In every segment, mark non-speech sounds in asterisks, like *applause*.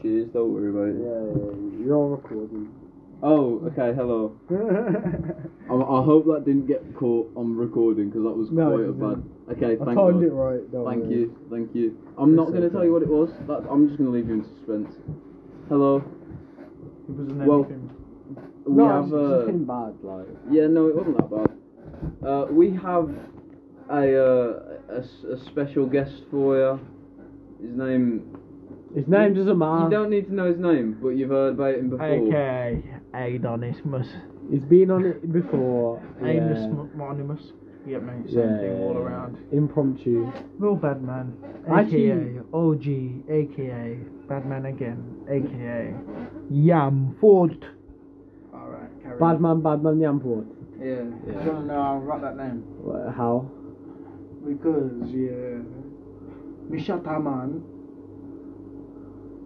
Cheers, don't worry about it. Yeah, yeah, you're on recording. Oh, okay, hello. *laughs* I, I hope that didn't get caught on recording because that was No, quite a bad. didn't. Okay, I thank timed God. it right. Don't Thank worry. you, thank you. I'm not going to tell you what it was. That, I'm just going to leave you in suspense. Hello. It wasn't Well, anything. We no, have. it's Uh, nothing bad. Like, yeah, no, it wasn't that bad. Uh, we have a, uh, a s- a special guest for you. His name. His name doesn't matter. You matter. don't need to know his name, but you've heard about him before. AKA Adonismus. He's been on it before. Amos yeah. Monimus. You get me? Same yeah, thing all around. Impromptu. Real bad man. Actually- AKA OG. AKA Badman again. AKA Yamford. Alright, carry Bad man, bad man, Yamport. Yeah. Yeah. You wanna know how I got that name? Wha- How? Because, yeah. Me shot a man. And then me make him Yamford. You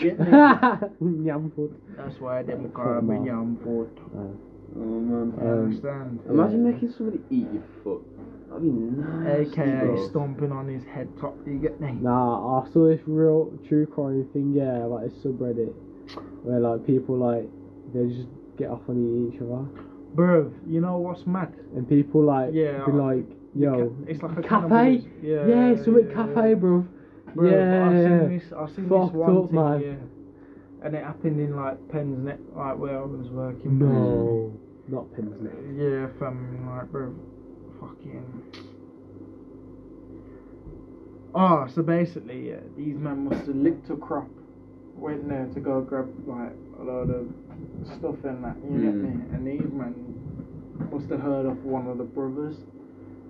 get me? Yamport. *laughs* That's why they call Come me on. Yamford. Oh man. You Um, understand? Imagine Yeah. making somebody eat your foot. That'd be nice. AKA stomping on his head top. You get me? Nah, I saw this real true crime thing, yeah, like a subreddit where like people like they just get off on each other Bro, you know what's mad? and people like Yeah, be like, yo, It's like a cafe, cannibalism. yeah, Yeah, something yeah, cafe, yeah. Bro. Yeah, I've seen this. I've seen Fucked this one up, thing, man. yeah. And it happened in like Pensnet, like where I was working. bro. No, not pins. Yeah, fam, like bro, fucking. Oh, so basically, yeah, these men must have licked a crop, went there to go grab like a load of stuff and that. You get Mm. me? And these men must have heard of one of the brothers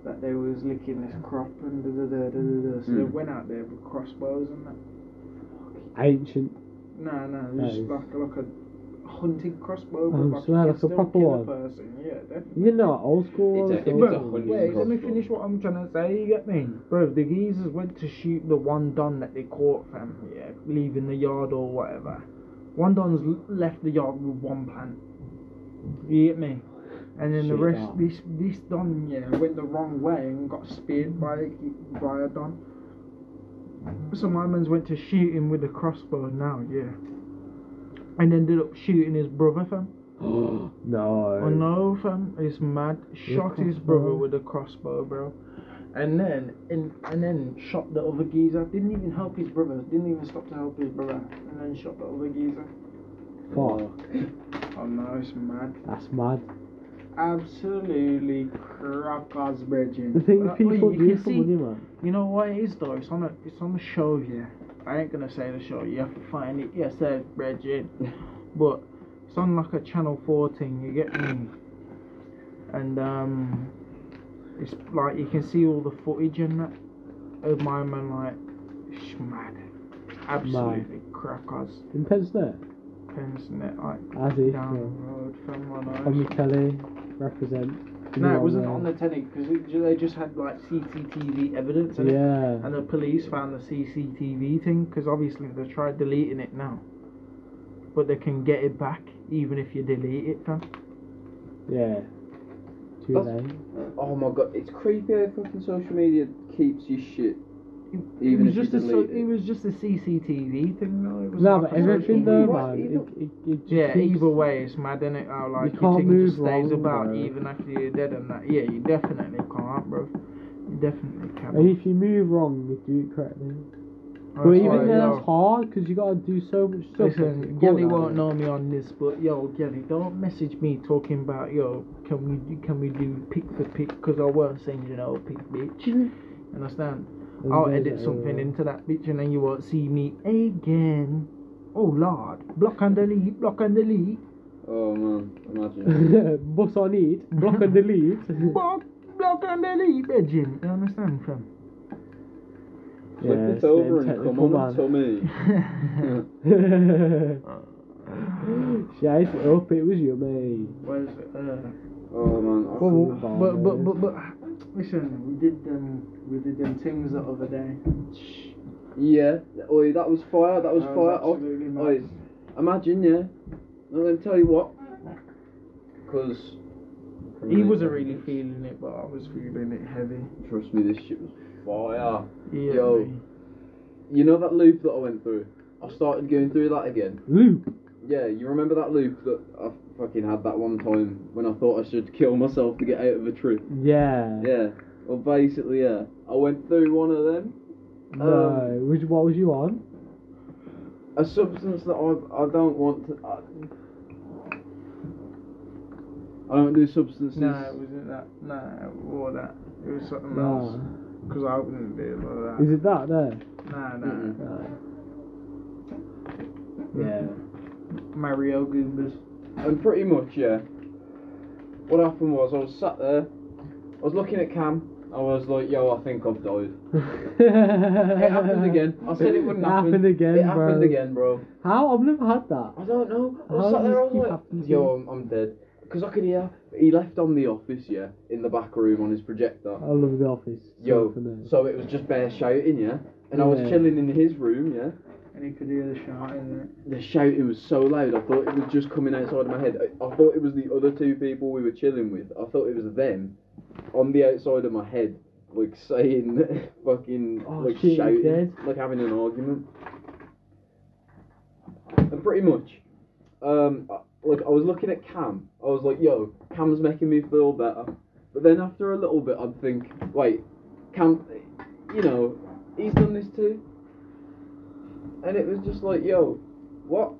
that they was licking this crop and da da da da da. da. So they Mm. went out there with crossbows and that. Ancient. No, no, That just is- like like a hunting crossbow, but Oh, like swear, like a proper kill one? a person. Yeah, definitely. You know, old school. It's a- old school. a hunting wait, let me finish what I'm trying to say. You get me, bro? The geezers went to shoot the one don that they caught, from Yeah, leaving the yard or whatever. One don's left the yard with one plant. You get me? And then the rest, that. this this don, yeah, went the wrong way and got speared by a, by a don. So my man's went to shoot him with a crossbow now, yeah. And ended up shooting his brother, fam. *gasps* no. Oh no, fam, it's mad. Shot his brother with a crossbow, bro. And then, and, and then shot the other geezer. Didn't even help his brother. Didn't even stop to help his brother. And then shot the other geezer. Fuck. *laughs* Oh no, it's mad. That's mad. Absolutely crackers, brethren. The thing But, people wait, you do for see- money, man. You know what it is though? It's on a it's on the show here. I ain't gonna say the show. You have to find it yourself, Bridget. *laughs* but it's on like a Channel 14. You get me? And um, it's like you can see all the footage and that of my man like it's mad, absolutely crackers. In Pensnet, Pens net like as down yeah. the road from one on the telly, represent. No, it wasn't Yeah. on the telly because they just had like CCTV evidence. innit? Yeah. And the police found the CCTV thing because obviously they tried deleting it now. But they can get it back even if you delete it, fam. Yeah. Too late. Oh my god, it's creepy how fucking social media keeps your shit. It, Even it was just a so, it. it was just a CCTV thing though. It was No, like but a everything social though, media- What? man. Either- It, it, it just Yeah, keeps- either way, it's mad, innit? How like You your can't thing just move stays wrong, about bro. even after you're dead and that. Yeah, you definitely can't, bro. You definitely can't. And can. if you move wrong, you do it correctly. That's But even why, then, yo, that's hard because you gotta do so much stuff. Listen, to Gelly call won't that. know me on this, but yo, Gelly, don't message me talking about yo. Can we do, can we do pick for pick? Because I won't send you no pick, bitch. Mm-hmm. Understand? And I'll edit something into that bitch, and then you won't see me again. Oh lord, block and delete, block and delete, Oh man, imagine. *laughs* Boss on it, block and delete. *laughs* block, block and delete, Virgin. You understand, fam? Flip Yeah, it it's over and come technical, on man. to me. Shite it up, it was yummy. Where's uh? Oh man, I Well, couldn't- but, but but but listen, we did them we did them things the other day. yeah. Oi, that was fire. That was That fire. Oh, absolutely mad. oi, imagine, yeah. Let me tell you what. Because He wasn't really feeling it, but I was feeling it heavy. Trust me, this shit was fire. Yeah, Yo. me. you know that loop that I went through. I started going through that again. Luke. Yeah, you remember that loop that I fucking had that one time when I thought I should kill myself to get out of a tree. Yeah. Yeah. Well, basically, yeah. I went through one of them. No. Um, Which, what was you on? A substance that I I don't want to. I, I don't do substances. Nah, it wasn't that. Nah, or that. It was something Nah. else. Because I wouldn't do like that. Is it that there? Nah, nah. Mm-mm. No. Yeah. Mario Goombas. And pretty much, yeah. What happened was I was sat there, I was looking at Cam, I was like, yo, I think I've died. *laughs* It happened again. I said it wouldn't It happen. happened again, It bro. happened again, bro. How? I've never had that. I don't know. I was How sat there, I was like, to yo, you? I'm, I'm dead. Because I could hear, he left on the office, yeah, in the back room on his projector. I love the office. Yo, So it was just bare shouting, yeah? And I was Yeah. chilling in his room, yeah? And you could hear the shouting. The shouting was so loud, I thought it was just coming outside of my head. I, I thought it was the other two people we were chilling with. I thought it was them on the outside of my head, like saying *laughs* fucking, Oh, like shit, shouting, dead. like having an argument. And pretty much, um, like I was looking at Cam, I was like, yo, Cam's making me feel better. But then after a little bit, I'd think, wait, Cam, you know, he's done this too. And it was just like, yo, what?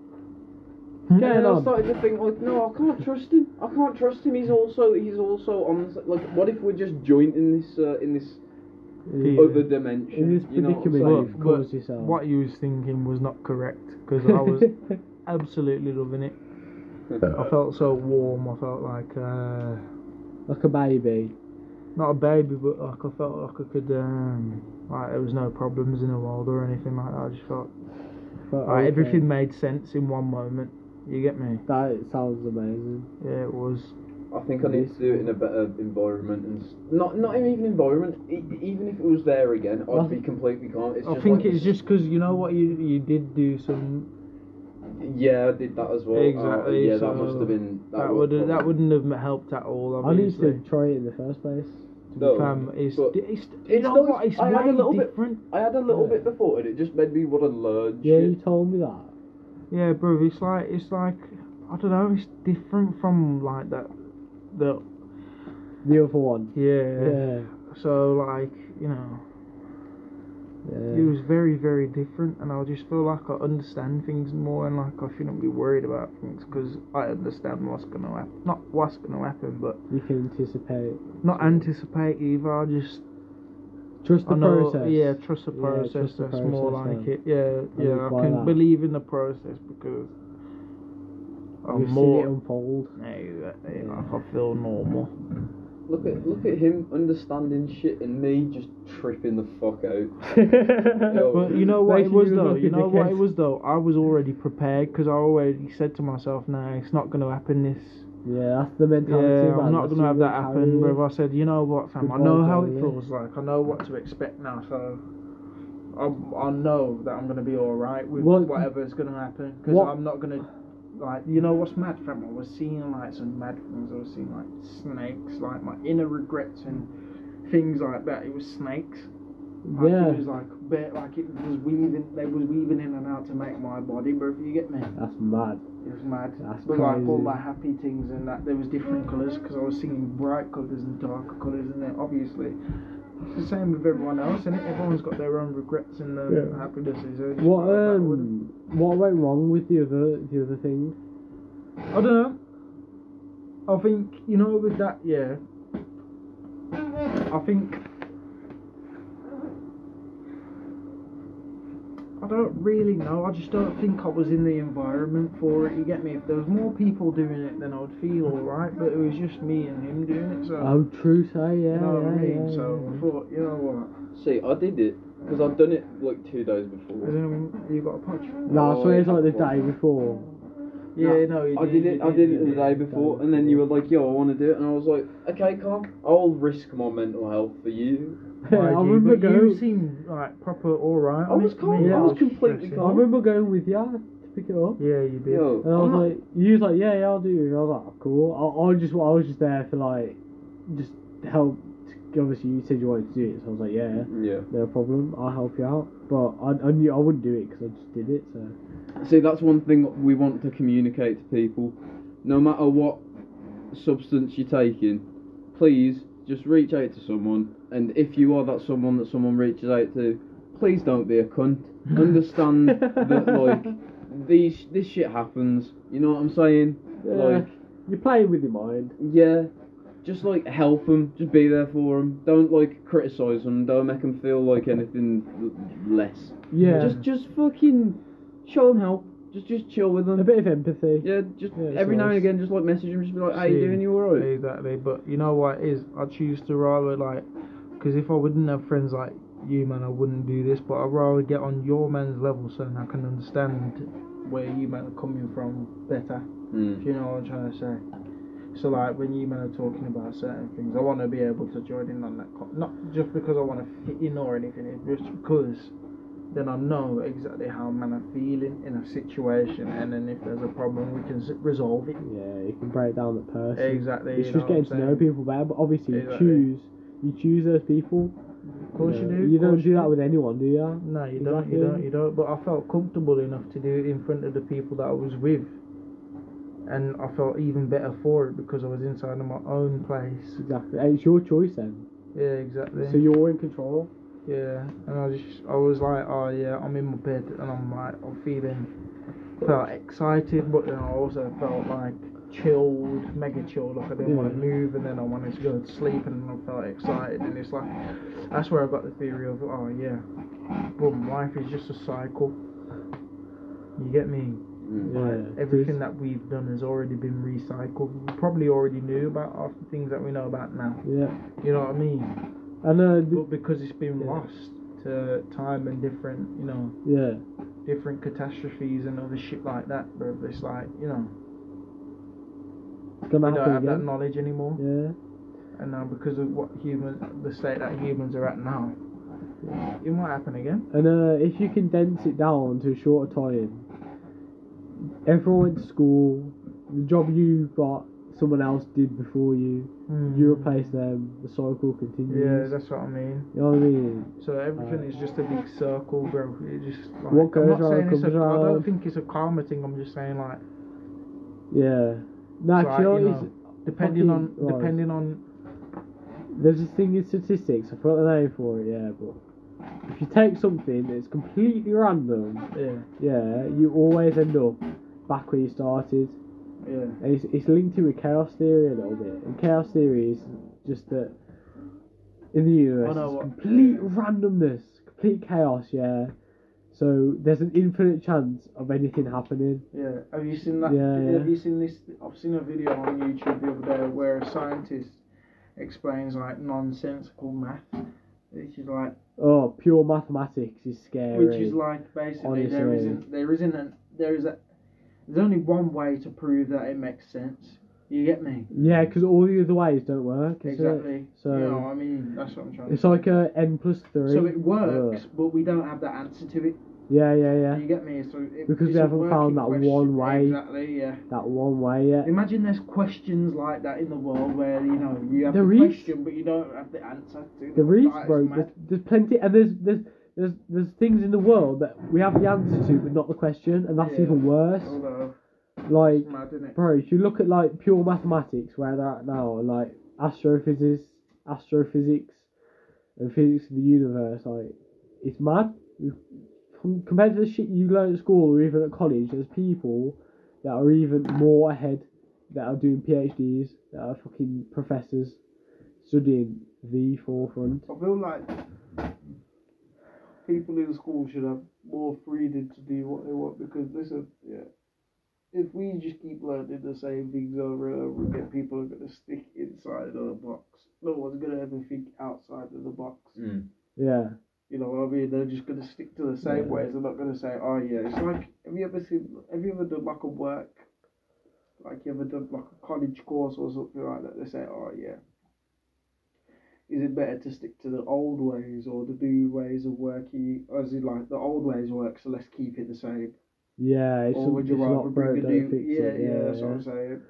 Getting and then I started to think like, no, I can't trust him. I can't trust him. He's also he's also on this, like, what if we're just joint in this uh, in this Yeah. other dimension? In this you know what I'm predicament saying? you've caused yourself. What you was thinking was not correct. Because I was *laughs* absolutely loving it. I felt so warm. I felt like uh, like a baby. Not a baby, but like I felt like I could um, like there was no problems in the world or anything like that. I just felt But like okay. everything made sense in one moment. You get me? That sounds amazing. Yeah, it was. I think I need to do it in a better environment and s- not not even environment. E- even if it was there again, I'd be completely calm. It's I just think like- it's just because you know what you you did do some yeah, I did that as well. Uh, Exactly, yeah, so that must have been that, that would would that wouldn't have helped at all. I need Obviously. to try it in the first place. No, Fam, it's, but it's, you it's know those- what? It's I had a way little bit- I had a little Yeah. bit before, and it just made me want to learn. Yeah, shit. you told me that. Yeah, bro. It's like it's like I don't know. It's different from like that. The The other one. yeah. Yeah. So like you know, Yeah. it was very very different, and I just feel like I understand things more, and like I shouldn't be worried about things because I understand what's gonna happen. Not what's gonna happen, but You can anticipate. not anticipate either. I just Trust the know, process. Yeah, trust the process. Yeah, trust the that's more process, like man. it. Yeah, I yeah. I can that. believe in the process because I'm You've seen more. it unfold. Uh, yeah, exactly. Like, I feel normal. Look at look at him understanding shit, and me just tripping the fuck out. *laughs* Yo. But you know what it was though. You know what it was though. I was already prepared because I already said to myself, "No, it's not going to happen." This. Yeah, that's the mentality. Yeah, man. I'm not going to have that happen. carry. But I said, you know what, fam, I know how it feels like. I know what to expect now, so I, I know that I'm going to be all right with What- whatever's going to happen. Because what- I'm not going to, like, you know what's mad, fam? I was seeing like some mad things. I was seeing like snakes, like my inner regrets and things like that. It was snakes. Like, Yeah. It was like bit like it was weaving. They was weaving in and out to make my body, bro. If you get me. That's mad. It was mad. That's but like all my happy things and that there was different colours because I was singing bright colours and darker colours and then obviously it's the same with everyone else and everyone's got their own regrets and um, Yeah. happinesses. so What like that, I wouldn't- um, what went wrong with the other the other thing? I don't know. I think you know with that yeah. I think I don't really know. I just don't think I was in the environment for it. You get me? If there was more people doing it, then I would feel alright. But it was just me and him doing it. So Oh, true say, yeah, you know what I mean? yeah, so yeah. I thought, you know what? See, I did it because I'd done it like two days before. anyone you got a punch? No, I swear it's Oh, like the day before. Yeah, no, you I did it. you I did you it the day before, and then you were like, "Yo, I want to do it," and I was like, "Okay, calm. I'll risk my mental health for you." I remember but you going. seemed like proper alright. I was calm, I was completely stressing. I remember going with you to pick it up. Yeah, you did. Yo, And I was I'm not- like, you was like, yeah, yeah, I'll do it. And I was like, oh, cool. I, I just, I was just there for like, just help. Obviously, you said you wanted to do it, so I was like, yeah, yeah. no problem. I'll help you out. but I, I knew I wouldn't do it because I just did it. So See, that's one thing we want to communicate to people. No matter what substance you're taking, please just reach out to someone. And if you are that someone that someone reaches out to, please don't be a cunt. *laughs* Understand that like *laughs* these this shit happens. You know what I'm saying? yeah, Like you're playing with your mind. yeah, just like help them. Just be there for them. Don't like criticize them. Don't make them feel like anything less. Yeah, Just just fucking show them help. Just just chill with them. a bit of empathy. Yeah, just Yeah, every now and again, just like message them. just be like, "How are you doing? You alright?" Exactly, but you know what it is? I choose to rather like, because if I wouldn't have friends like you, man, I wouldn't do this. But I'd rather get on your man's level so I can understand where you man are coming from better. Mm. If you know what I'm trying to say. So like when you man are talking about certain things, I want to be able to join in on that. Co- not just because I want to fit in or anything, it's just because then I know exactly how man are feeling in a situation, and then if there's a problem, we can resolve it. Yeah, you can break down the person. Exactly. It's you just getting to know people better. But obviously, Exactly. you choose you choose those people. Of course you, know. do. You don't do that with anyone, do you? No, you don't. You don't. You don't. But I felt comfortable enough to do it in front of the people that I was with, and I felt even better for it because I was inside of my own place. Exactly. And it's your choice then. Yeah, exactly. So you're in control. Yeah, and I just I was like, oh yeah, I'm in my bed, and I'm like, I'm feeling, felt excited, but then I also felt like chilled, mega chilled, like I didn't want to move, and then I wanted to go to sleep, and I felt excited, and it's like, that's where I got the theory of, oh yeah, boom, life is just a cycle. You get me? Mm. Like, Yeah, everything that we've done has already been recycled. We probably already knew about half the things that we know about now. Yeah. You know what I mean? And uh, But because it's been Yeah. lost to time and different, you know, yeah. different catastrophes and other shit like that, bro. It's like, you know, gonna we don't have that knowledge anymore. Yeah. And now because of what human, the state that humans are at now, it might happen again. And uh, if you condense it down to a shorter time, everyone went to school. The job you got, someone else did before you. You replace them. The cycle continues. Yeah, that's what I mean. you know what I mean? So everything is just a big circle, bro. It just like, What goes I'm not around saying it's a, I don't think it's a karma thing. I'm just saying like, Yeah. Nah, It's do you know like, it is? depending on right. depending on There's this thing in statistics. I forgot the name for it. Yeah, but if you take something that's completely random, yeah yeah, you always end up back where you started. yeah And it's, it's linked to with chaos theory a little bit. And chaos theory is just that in the universe, know it's complete randomness, complete chaos, yeah. So there's an infinite chance of anything happening. yeah. Have you seen that? Yeah. Have you seen this? I've seen a video on YouTube the other day where a scientist explains like nonsensical math, which is like Oh, pure mathematics is scary. which is like basically there Honestly. isn't there isn't an, there is a there's only one way to prove that it makes sense. You get me? yeah, because all the other ways don't work. is it? Exactly. So- you know, I mean, that's what I'm trying It's like a n plus three. so it works, Ugh. but we don't have that answer to it. Yeah, yeah, yeah. You get me? So it, Because we haven't found that one way. Exactly. Yeah. That one way, yeah. Imagine there's questions like that in the world where you know you have There the is. question but you don't have the answer to. There is, bro. There's, there's plenty, and there's there's there's there's things in the world that we have the answer to, but not the question, and that's Yeah. even worse. Although Like, it's mad, isn't it? bro, if you look at like pure mathematics, where they're at now, like astrophysics, astrophysics, and physics of the universe, like it's mad. You- com- Compared to the shit you learn at school or even at college, there's people that are even more ahead, that are doing PhDs, that are fucking professors, studying the forefront. I feel like people in school should have more freedom to do what they want because listen, yeah. If we just keep learning the same things over and over again, people are gonna stick inside of the box. No one's gonna ever think outside of the box. Mm. Yeah. You know what I mean? They're just gonna stick to the same Yeah. ways. They're not gonna say, "Oh yeah." It's like, have you ever seen? Have you ever done like a work? Like you ever done like a college course or something like that? They say, "Oh yeah." Is it better to stick to the old ways or the new ways of working? Or is it like the old ways work, so let's keep it the same? Yeah, it's, or would you rather not bring a new? Yeah, it. yeah, that's yeah. what I'm saying.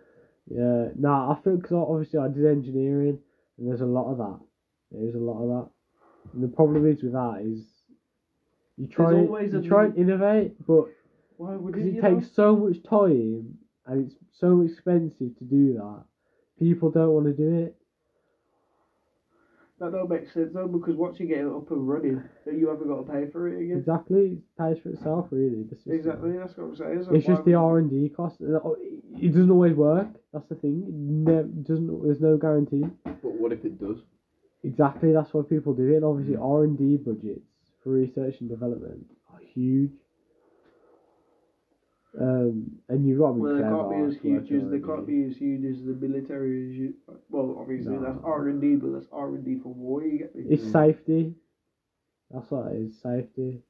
Yeah, nah, I feel because obviously I did engineering, and there's a lot of that. There's a lot of that. And the problem is with that is You try There's always you a try new- and innovate, but Why would because you? it know? takes so much time and it's so expensive to do that, people don't want to do it. That don't make sense though, because once you get it up and running, then you haven't got to pay for it again. Exactly, it pays for itself really. Exactly, that's what I'm saying. So It's just the R and D cost. Uh, oh, it doesn't always work. That's the thing. It doesn't. There's no guarantee. But what if it does? Exactly. That's why people do it. And obviously, Mm. R and D budgets for research and development are huge. Um, and you've got to be Well, they clever can't be as huge as they can't be as huge as the military. As you, well, obviously No. that's R and D, but that's R and D for war. You get me? It's Mm. safety. That's what it is. Safety.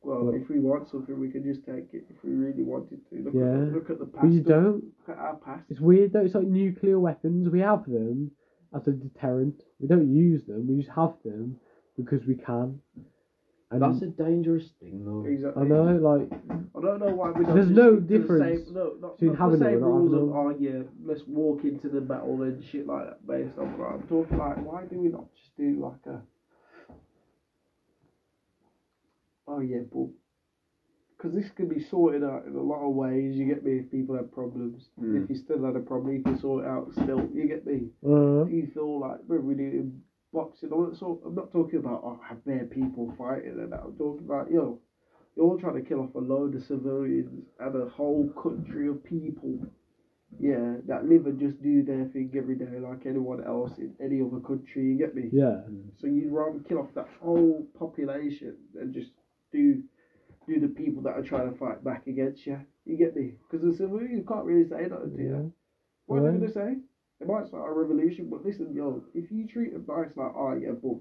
well, well- if we want something, we can just take it. If we really wanted to, look Yeah. at look at the past. But you don't. Look at our past. It's weird though. It's like nuclear weapons. We have them as a deterrent. We don't use them. We just have them because we can. And That's a dangerous thing, though. Exactly. I know, like, I don't know why we don't There's just no stick to the difference Same, no, not, between not having the same or not rules of, oh yeah, let's walk into the battle and shit like that based on crime. I'm talking like, why do we not just do like a, oh yeah, but, because this can be sorted out in a lot of ways. You get me? If people have problems, Mm. if you still had a problem, you can sort it out still. You get me? Do you feel like when we do in boxing? I'm not, so, I'm not talking about oh, have bare people fighting and that. I'm talking about yo, you're all trying to kill off a load of civilians and a whole country of people. Yeah, that live and just do their thing every day like anyone else in any other country. You get me? yeah. So you'd rather kill off that whole population and just do do the people that are trying to fight back against you. You get me? Because the civilians can't really say nothing to you. Yeah. What are they gonna say? They might start a revolution, but listen, yo, if you treat them nice, like, oh yeah, but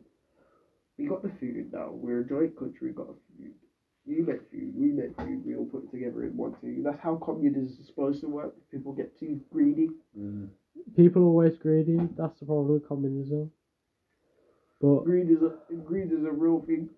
we got the food now. We're a joint country. We got the food. You make food. We make food. We all put it together in one thing. That's how communism is supposed to work. People get too greedy. Mm. People are always greedy. That's the problem with communism. But Greed is a greed is a real thing.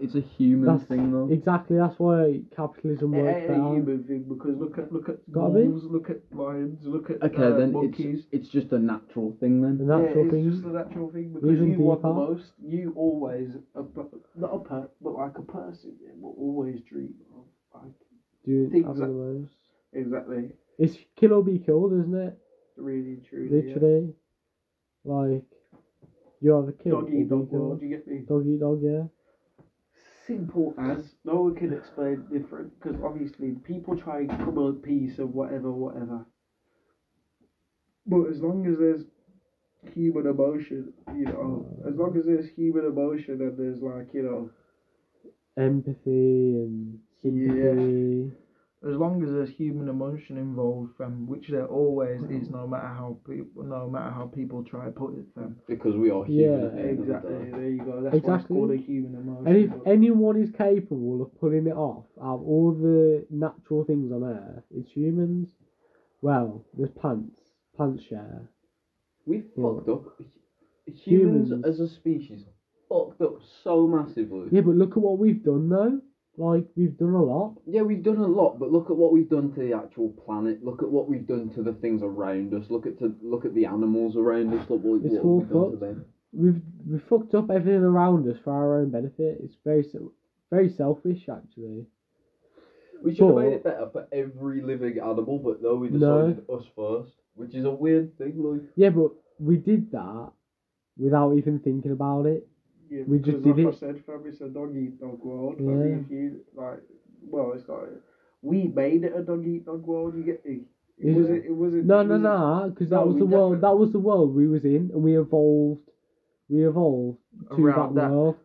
It's a human That's thing, though. exactly that's why capitalism It works ain't a human thing because look at look at Gotta be. wolves, look at lions, look at Okay, uh, then monkeys. it's it's just a natural thing then. The natural yeah, thing. it's just a natural thing because Even you want the most. You always, a, not a per, but like a person, yeah, will always dream of like do things having that- the most. exactly, It's kill or be killed, isn't it? really, truly. yeah. Literally. Like you either kill Dog or eat dog killed. world. You get me? Dog eat dog, yeah. Simple as no one can explain different because obviously people try and promote peace and whatever, whatever. But as long as there's human emotion, you know, as long as there's human emotion and there's like you know. Empathy and sympathy. As long as there's human emotion involved, fam, which there always is, no matter how people, no matter how people try to put it, fam. Because we are human. Yeah, at the end Exactly. There you go. That's why it's called a human emotion. And if but- anyone is capable of pulling it off out of all the natural things on earth, it's humans. Well, there's plants. Plants share. We Yeah. fucked up. Humans, Humans. as a species fucked up so massively. Yeah, but look at what we've done though. Like we've done a lot. Yeah, we've done a lot, but look at what we've done to the actual planet. Look at what we've done to the things around us. Look at to look at the animals around us. Look what, It's what all we've done to fucked. them. We've we fucked up everything around us for our own benefit. It's very very selfish actually. We should have made it better for every living animal, but no, we No. decided us first, which is a weird thing. Like, Yeah, but we did that without even thinking about it. Yeah, we just did like it. I said, fam, it's a dog eat dog world. Yeah. Fam, if you like, well, it's not. We made it a dog eat dog world. You get me? It Is wasn't. it? It wasn't. No, it no, no, because that No, was the world. definitely- That was the world we was in, and we evolved. We evolved to Around that, that. world.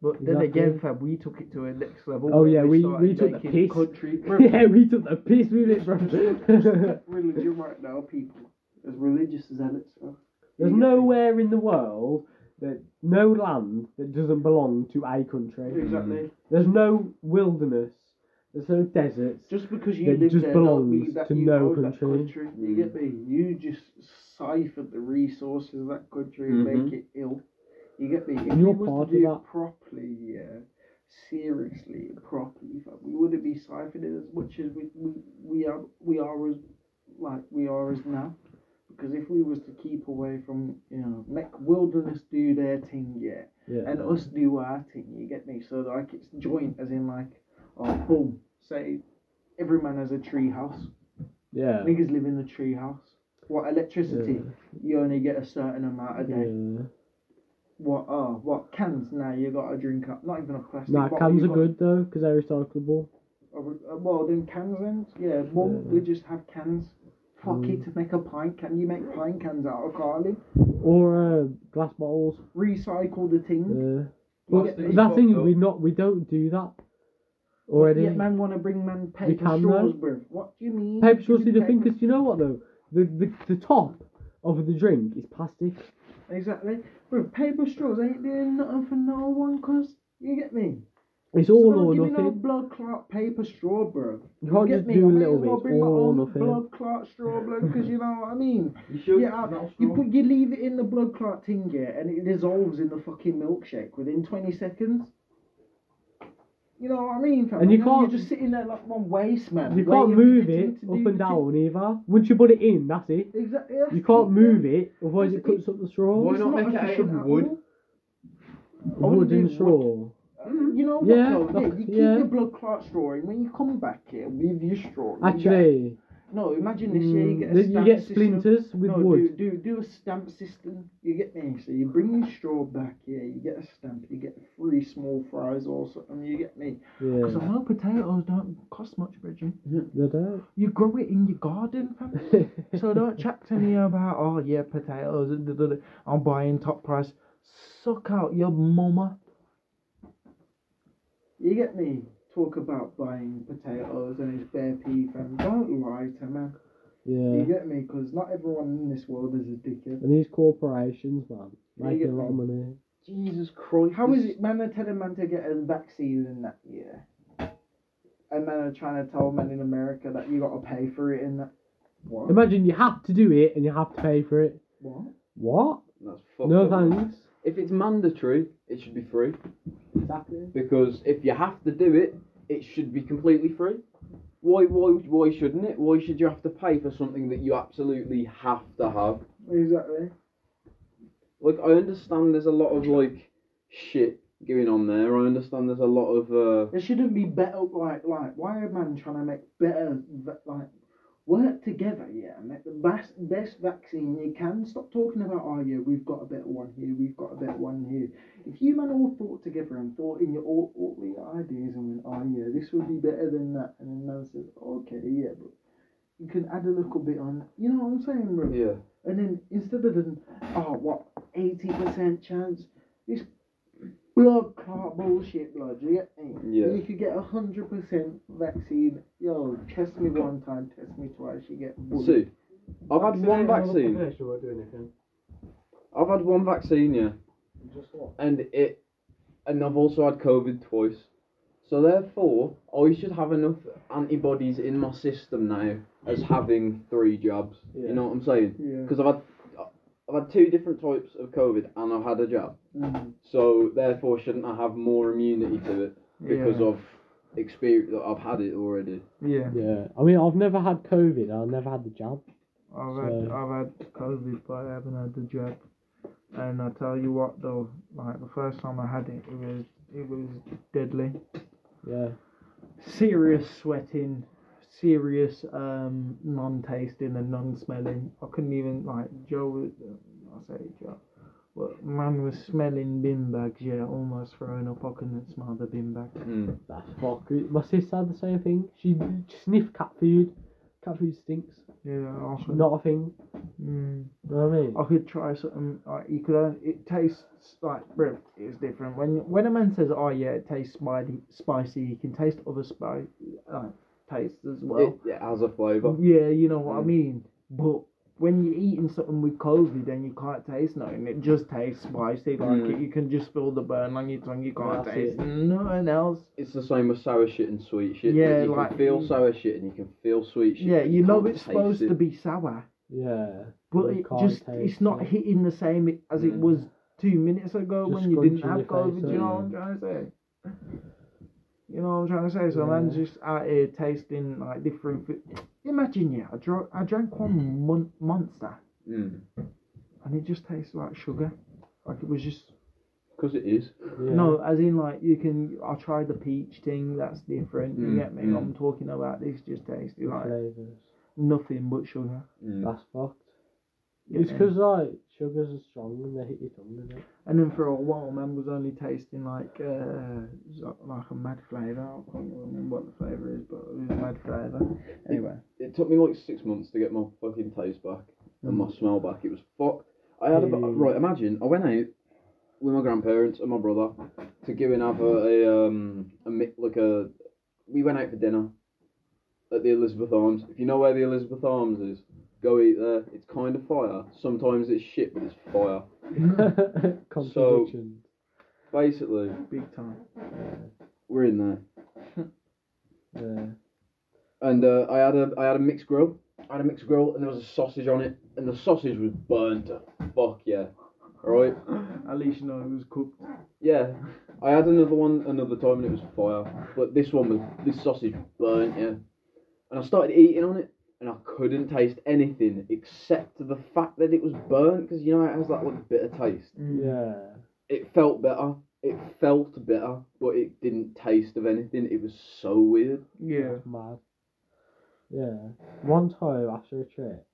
But then Exactly. again, fam, we took it to a next level. Oh, yeah, we- started we took the making piss. Country. *laughs* yeah, we took the piss with it, bro. *laughs* religion right now, people. As religious as zealots. There's You get me? nowhere in the world that no land that doesn't belong to a country. Exactly. There's no wilderness. There's no deserts. Just because you That live just there belongs that to you no own that country. country. You get me? You just siphon the resources of that country and Mhm. make it ill. You get me? If And you're we was part to of do that. properly, yeah, seriously, properly, we wouldn't be siphoning as much as we, we, we are we are as like we are as now. Because if we was to keep away from, you know, make wilderness do their thing, yeah, Yeah. and us do our thing, you get me? So like it's joint, as in like, oh, boom, say every man has a tree house. yeah. Niggas live in the tree house. What electricity? Yeah. You only get a certain amount a day. Yeah. What? Oh, what cans? Now you got to drink up. Not even a plastic. Nah, cans are got- good though, because they're recyclable. Uh, Well, then cans then. Yeah, well, Yeah. we just have cans. Fuck Mm. it, to make a pint can. You make pint cans out of Carly. Or uh, glass bottles. Recycle the thing. Yeah. But is that thing up. we not we don't do that already. Yet man want to bring man paper can, straws, though. bro. What do you mean? Paper straws do the Paper- thing, because you know what though? The, the the top of the drink is plastic. Exactly. Bro, paper straws ain't doing nothing for no one, cause you get me. It's all don't or give me no nothing. blood clot paper straw, bro. You can't get just me? do I a may little as bit. well It's bring my all or nothing. blood clot straw, blood, because you know what I mean. *laughs* You should. Yeah, not You put, you leave it in the blood clot thing, yeah, and it dissolves in the fucking milkshake within 20 seconds. You know what I mean, fam? And you then can't- You're just sitting there like one waste, man. You can't move it up do and the down either. Once you put it in, that's it. thing. Exactly. You can't move it, otherwise it That's cuts up the straw. Why It's not make it out efficient of wood? all. Wood do and wood. straw. Uh, You know what, Yeah, though? Yeah, look, you keep yeah. your blood clot straw in. When you come back here with your straw. you get- Actually, no, imagine this year you mm, get a you stamp get system. splinters with no, wood. Do, do do a stamp system. You get me? So you bring your straw back here. You get a stamp. You get three small fries or something. You get me? Because I know potatoes don't cost much, Bridget. they don't. You grow it in your garden, fam. *laughs* so don't chat to me about oh yeah potatoes. I'm buying top price. Suck out your mama. You get me? Talk about buying potatoes and it's bare pea, fam. Don't lie to man. You get me? Because not everyone in this world is a dickhead. And these corporations, man, Yeah, making a lot of money. Jesus Christ. How is it, man? They're telling man to get a vaccine in that year, and man are trying to tell men in America that you got to pay for it in that. What? Imagine you have to do it and you have to pay for it. What? What? That's fucked No up. thanks. If it's mandatory, it should be free. Exactly. Because if you have to do it, it should be completely free. Why, why, why shouldn't it? Why should you have to pay for something that you absolutely have to have? Exactly. Like, I understand there's a lot of like shit going on there. I understand there's a lot of uh, There shouldn't be better like like why are man trying to make better like work together? Yeah, make the best best vaccine you can. Stop talking about oh yeah we've got a better one here, we've got a better one here. If you man all thought together and thought in your all, all your ideas and went oh yeah this would be better than that, and then man says okay yeah but you can add a little bit on. You know what I'm saying, bro? yeah. And then instead of the oh what eighty percent chance, this blood clot bullshit blood. You get me? Yeah. You could get a hundred percent vaccine. Yo, test me one time, test me twice. You get bullied. See, I've had one vaccine. won't do anything. I've had one vaccine, yeah, Just what? and it, and I've also had COVID twice. So therefore, I should have enough antibodies in my system now as having three jabs. Yeah. You know what I'm saying? Yeah. Because I've had, I've had two different types of COVID, and I've had a jab. Mm. So therefore, shouldn't I have more immunity to it because yeah. of experience? I've had it already. yeah. Yeah, I mean, I've never had COVID. I've never had the jab. I've had So- I've had COVID, but I haven't had the jab. And I tell you what, though, like the first time I had it, it was it was deadly. Yeah, serious sweating, serious um, non-tasting and non-smelling. I couldn't even like Joe. was- I say Joe, but man was smelling bin bags. Yeah, almost throwing up. I couldn't smell the bin bag. Mm. that's fuck. My sister had the same thing. She sniffed cat food. Cat food stinks. Yeah, I could, Not a thing. Mm, You know what I mean? I could try something. Like, you could. Only, it tastes like bro. It's different when when a man says, "Oh yeah, it tastes spicy." Spicy. You can taste other spice like tastes as well. It, it has a flavour. Yeah, you know what I Mm. mean. But when you're eating something with COVID and you can't taste nothing, it just tastes spicy. Like Mm. it, you can just feel the burn on your tongue. You can't That's taste it. nothing else. It's the same with sour shit and sweet shit. Yeah, you like- can feel sour shit and you can feel sweet shit. Yeah, but you know it's supposed it. to be sour, Yeah. but You it just it's not it. hitting the same as it Mm. was two minutes ago Just when you didn't have your COVID. face You know up. what I'm trying to say? You know what I'm trying to say? So man's Yeah. just out here tasting like different. Fi- Imagine, yeah, I drank, I drank one mon- monster. Mm. and it just tastes like sugar. Like it was just Because it is. Yeah. no, as in like you can. I tried the peach thing. That's different. You Mm, get me? mm. I'm talking about this. Just tasty like flavors. nothing but sugar. Mm. That's fucked. Yeah. It's because like sugars are strong and they hit your tongue, isn't it? And then for a while, man was only tasting like uh, like a mad flavour. I can't remember what the flavour is, but it was mad flavour. Anyway, It took me like six months to get my fucking taste back and my Mm. smell back. It was fucked. I had a right. Imagine I went out with my grandparents and my brother to go and have a, a um a mi- like a. We went out for dinner at the Elizabeth Arms. If you know where the Elizabeth Arms is, go eat there. It's kind of fire. Sometimes it's shit, but it's fire. *laughs* Contradictions. Basically, big time. we're in there. *laughs* yeah. and uh, I had a I had a mixed grill. I had a mixed grill, and there was a sausage on it, and the sausage was burnt. to Fuck yeah, all right. At least you know it was cooked. Yeah, I had another one another time, and it was fire. But this one was this sausage burnt. Yeah, and I started eating on it, and I couldn't taste anything except the fact that it was burnt, because you know it has that like bitter taste. Yeah. It felt better. It felt bitter, but it didn't taste of anything. It was so weird. Yeah. That's mad. Yeah. One time after a trip,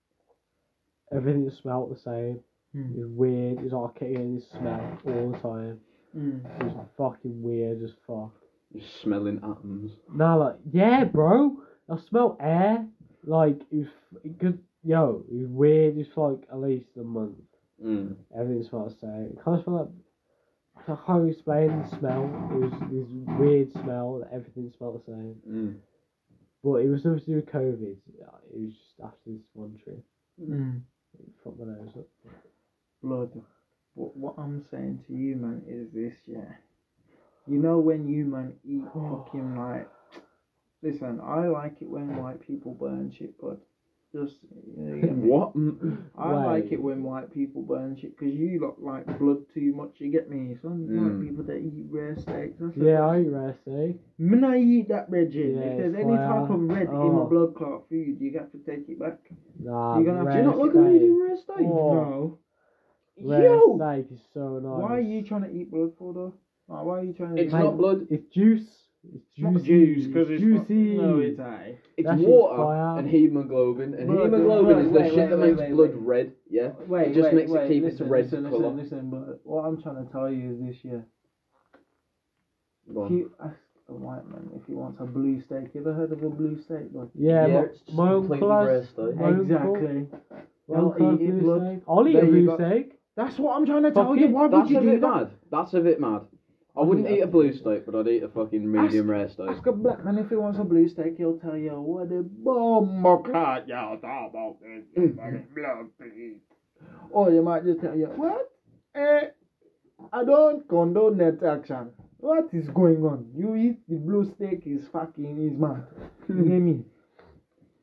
everything just smelled the same. Mm. It was weird. It was like getting this smell all the time. Mm. It was fucking weird as fuck. Just smelling atoms. Nah, like, yeah, bro. I smell air. Like, it was, because, yo, it was weird. It's like at least a month. Mm. Everything smelled the same. It kind of smelled like, I can't explain the smell. It was this weird smell that everything smelled the same. Mm. But it was nothing to do with COVID. It was just after this one trip. Mm. It fucked my nose up. Blood. What, what I'm saying to you, man, is this, yeah. You know when you, man, eat *sighs* fucking like. Listen, I like it when white people burn shit, but just. You know, you get me? What? I like it when white people burn shit because you look like blood too much. You get me? Some Mm. like people that eat rare steaks. That's Yeah. I eat rare steak. When I eat that red gin, Yeah, if there's any fire. type of red in my Oh. blood clot food, you got to take it back. Nah, You're gonna have to- rare Do you not like steak. when you do rare steak? Oh. No. Rare Yo! steak is so nice. Why are you trying to eat blood for though? Like, why are you trying to It's eat not blood. It's juice. It's It's not juice because it's it's juicy. No, it's a. It's That shit's water fire. and hemoglobin, and Blood, hemoglobin blood, is the wait, shit wait, that wait, makes wait, blood wait. red. Yeah, Wait, it just wait, makes wait, it keep listen, its red listen, colour. Listen, listen, but what I'm trying to tell you is this: yeah, Go if on. you ask a white man if he wants a blue steak, you ever heard of a blue steak? Bro? Yeah, Yeah, my, it's just my completely uncle rare has. steak. My uncle- Exactly. My They'll uncle has eat it, blue blood. steak. I'll eat There a you blue go. steak. That's what I'm trying to Fuck tell you. it, Why would That's you a do bit that? mad. That's a bit mad. I wouldn't eat a blue steak, but I'd eat a fucking medium rare steak. Ask a black man if he wants a blue steak, he'll tell you what a bomb clot you talk about this blood to eat. Or you might just tell you, what? Eh, I don't condone that action. What is going on? You eat the blue steak is fucking is mad. You get me?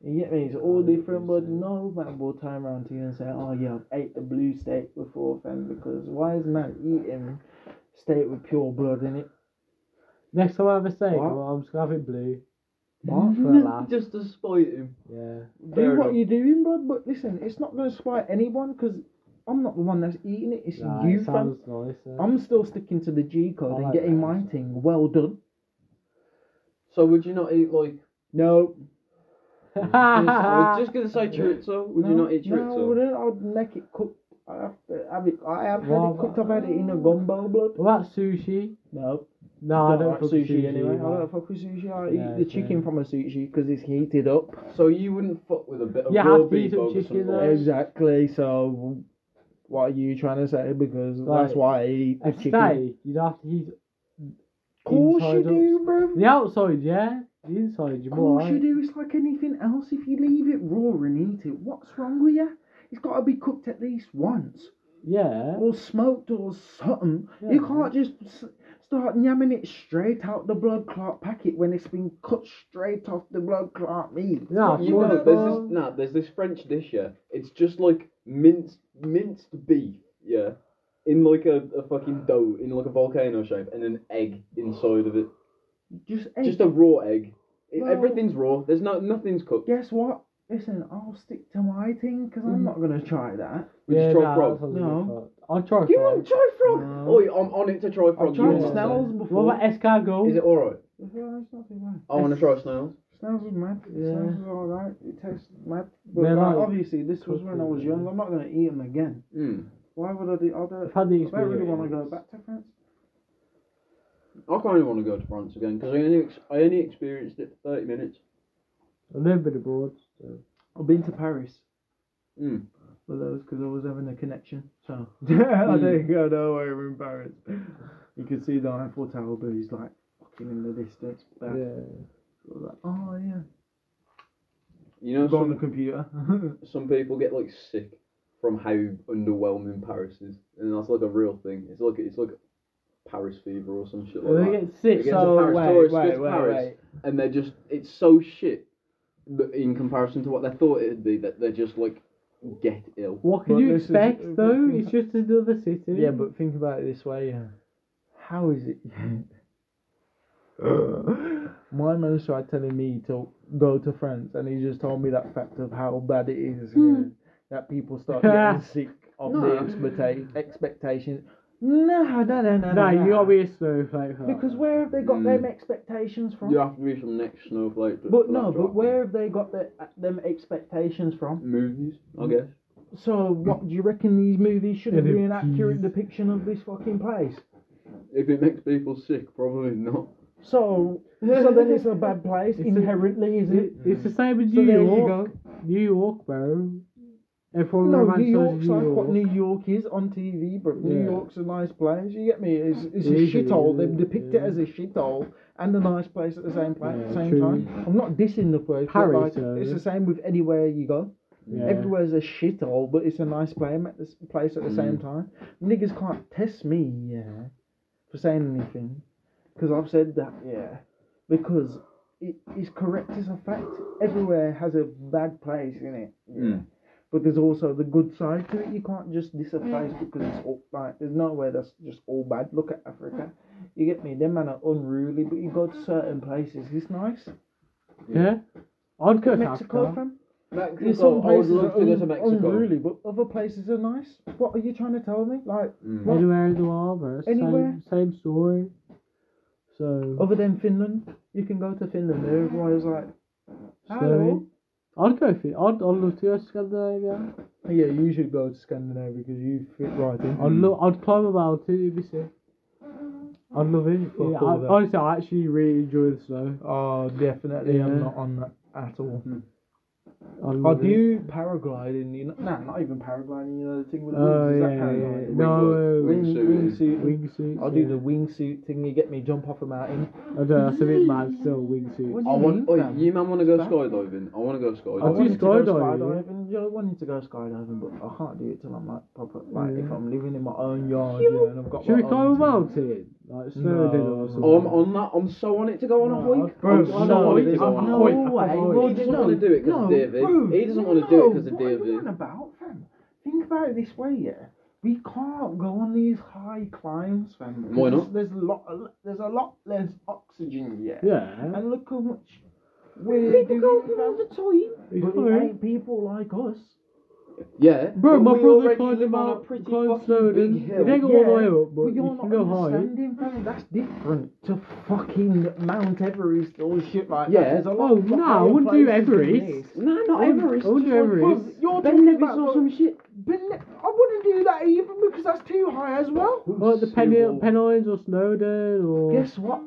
You get me? It's all different, but no man will turn around to you and say, Oh yeah, I've ate the blue steak before fam because why is man eating steak with pure blood in it? Next time I have a steak, What? well, I'm just gonna have it blue. What? *laughs* For a laugh. Just to spite him. Yeah. Do what enough. you're doing, bro. But listen, it's not going to spite anyone because I'm not the one that's eating it. It's Nah, you, it fam. sounds nice. uh. I'm still sticking to the G code I and getting that. my thing well done. So would you not eat like? No. I was just gonna say chorizo. *laughs* Would you not eat No, I chorizo? wouldn't. I'd make it cooked. I have to have it. I have had Well, it cooked. I've had it in a gumbo blood. what about sushi? No. No, I don't like fuck sushi, with sushi anyway. I man. don't fuck with sushi. I Yeah, eat the chicken same. from a sushi because it's heated up. So you wouldn't fuck with a bit of You raw have to eat beef some chicken, some though. rice? Exactly. So, what are you trying to say? Because Like, that's why I eat A chicken. steak, you'd have to heat Of course you inside up. do, bro. the outside, yeah. The inside, you're Of more course you do. It's like anything else. If you leave it raw and eat it, what's wrong with you? It's got to be cooked at least once, Yeah. or smoked, or something. You can't just start yamming it straight out the blood clot packet when it's been cut straight off the blood clot meat. Nah, You know, there's this nah, there's this French dish, yeah. It's just like minced minced beef, yeah, in like a, a fucking dough, in like a volcano shape, and an egg inside of it. Just egg. Just a raw egg. Well- Everything's raw. There's no nothing's cooked. Guess what? Listen, I'll stick to my thing because I'm not gonna try that. Would you try nah, frog? that sounds a No. I'll try You frog. want to try frog? No. Oh, I'm on it to try frog. I've tried You snails before. What about escargot? Is it alright? Yeah, it's not too bad. I want to try snails. Snails is mad. Yeah. Snails is alright. It tastes mad. But They're like, like obviously, this was when I was young. I'm not gonna eat them again. Mm. Why would I do? I don't, I've had the I don't really experience. want to go back to France. I kind of want to go to France again because I only ex- I only experienced it for thirty minutes. I've never been abroad. So. I've been to Paris. Mm. for those because I was having a connection. So *laughs* I didn't go nowhere in Paris. You could see the Eiffel Tower, but he's like fucking in the distance. But Yeah. Like, oh yeah, You know, go on the computer. *laughs* some people get like sick from how underwhelming Paris is, and that's like a real thing. It's like it's like Paris fever or some shit like They that. get sick. They So wait, wait, wait, wait. and they're just it's so shit in comparison to what they thought it'd be that they're just like get ill. What can But you this is- expect though? It's just another city. yeah, but think about it this way. Yeah. How is it? *sighs* My man's tried telling me to go to France, and he just told me that fact of how bad it is. Yeah, hmm. that people start getting *laughs* sick of the No. expecta- expectations. No, no, no, no, Nah, no. you no. gotta be a snowflake. for that. Because where have they got Mm. them expectations from? You have to be from next snowflake. to- But for no, that but happen. where have they got the, them expectations from? movies? I guess. So, what do you reckon these movies shouldn't be an accurate keys. depiction of this fucking place? If it makes people sick, probably not. So, so then it's a bad place *laughs* It's a- inherently, is It, it? it's the same as So New there you York. New York, bro. Everyone No, romanticizes New York's New like York. what New York is on TV, but New Yeah. York's a nice place. You get me? It's, it's a is, shithole. it They is, depict it as a shithole and a nice place at the same place, Yeah, same true. time. I'm not dissing the place, Paris, but like, uh, it's the same with anywhere you go. Yeah. Everywhere's a shithole, but it's a nice play at the place at the same Mm. time. Niggas can't test me, yeah, for saying anything, because I've said that, yeah, because it is correct as a fact. Everywhere has a bad place in it, yeah. Mm. But there's also the good side to it. You can't just diss a place because it's all like there's nowhere that's just all bad. Look at Africa. You get me? Them man are unruly, but you go to certain places. It's nice. Yeah. I'd go to Mexico, Africa. fam. Mexico. Yeah, some I would places love are to go un- to Mexico. unruly, but other places are nice. What are you trying to tell me? Like, Mm. What? Anywhere in the world, bro. Anywhere? Same, same story. So. other than Finland, you can go to Finland. Everyone's like, so hello. I'd go for I'd, I'd love to go to Scandinavia. Yeah, you should go to Scandinavia because you fit right in. I'd lo- I'd climb a mountain. It'd be sick. I'd love it. Yeah, I, honestly, I actually really enjoy the snow. Oh, definitely. Yeah. I'm not on that at all. I I love it. do paragliding. You know, nah, not even paragliding. You know the thing with the Oh wings. Is yeah, that yeah, yeah. paragliding? No, uh, Wing- Wing, wingsuit. wingsuit. wingsuits. I'll do yeah. the wingsuit thing. You get me jump off a mountain. I don't know, that's a bit mad still, wingsuit. What do I you want. mean, Oh, fam? you man want to go skydiving? I want to go skydiving. I skydiving. do wanted to go skydiving, skydiving. Yeah, I wanted to go skydiving, but I can't do it till I'm like proper. Like if I'm living in my own yard, yeah, and I've got. Should we my climb a own thing. mountain? Like Snowdon No. or something? I'm on that. I'm so on it to go on a hike. bro, I'm so no, on it there's to go on a no hike. I way. can't Well, He doesn't no, want to do it because no, of David. bro, He doesn't want to do it because of no, What are you David. about, fam? Think about it this way, yeah. We can't go on these high climbs, fam. Why because not? There's a lot. There's a lot less oxygen, yeah. Yeah. And look how much we're doing, fam. It's But fine. it ain't people like us. Yeah. Bro, but my we brother already climbed live the on a pretty climbed fucking Snowdon. big You hill. don't go all the way up, but But you you're can go high. understanding. That's different to fucking Mount Everest or shit like Yeah. that. There's a lot Oh, of no, I wouldn't do Everest. No, Nah, not I wouldn't- Everest. I wouldn't do Just like- Everest. Well, you're Ben talking Nevis about or some shit. Ben, I wouldn't do that even because that's too high as well. Like the Pen- Pennines or Snowdon or Guess what?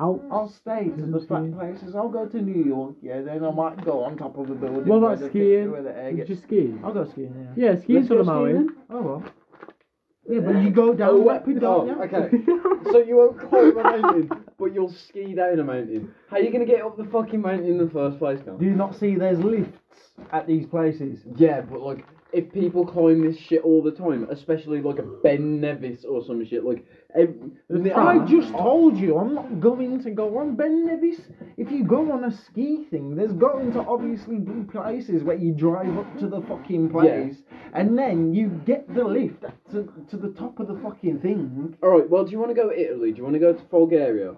Alps. I'll stay to the flat places. I'll go to New York, yeah. Then I might go on top of a building. What where about the- skiing? Where the air Would gets. you ski? I'll go skiing. Yeah. Yeah, skiing's Let's on go mountain. Oh well. Yeah, but you go down Oh, rapid, don't oh, you? okay. so you won't climb a mountain, but you'll ski down a mountain. How are you gonna get up the fucking mountain in the first place, Cam? Do you not see there's lifts at these places? Yeah, but like, if people climb this shit all the time, especially like a Ben Nevis or some shit, like, ev- I just told you I'm not going to go on Ben Nevis. If you go on a ski thing, there's going to obviously be places where you drive up to the fucking place and then you get the lift to, to the top of the fucking thing. All right. Well, do you want to go to Italy? Do you want to go to Bulgaria?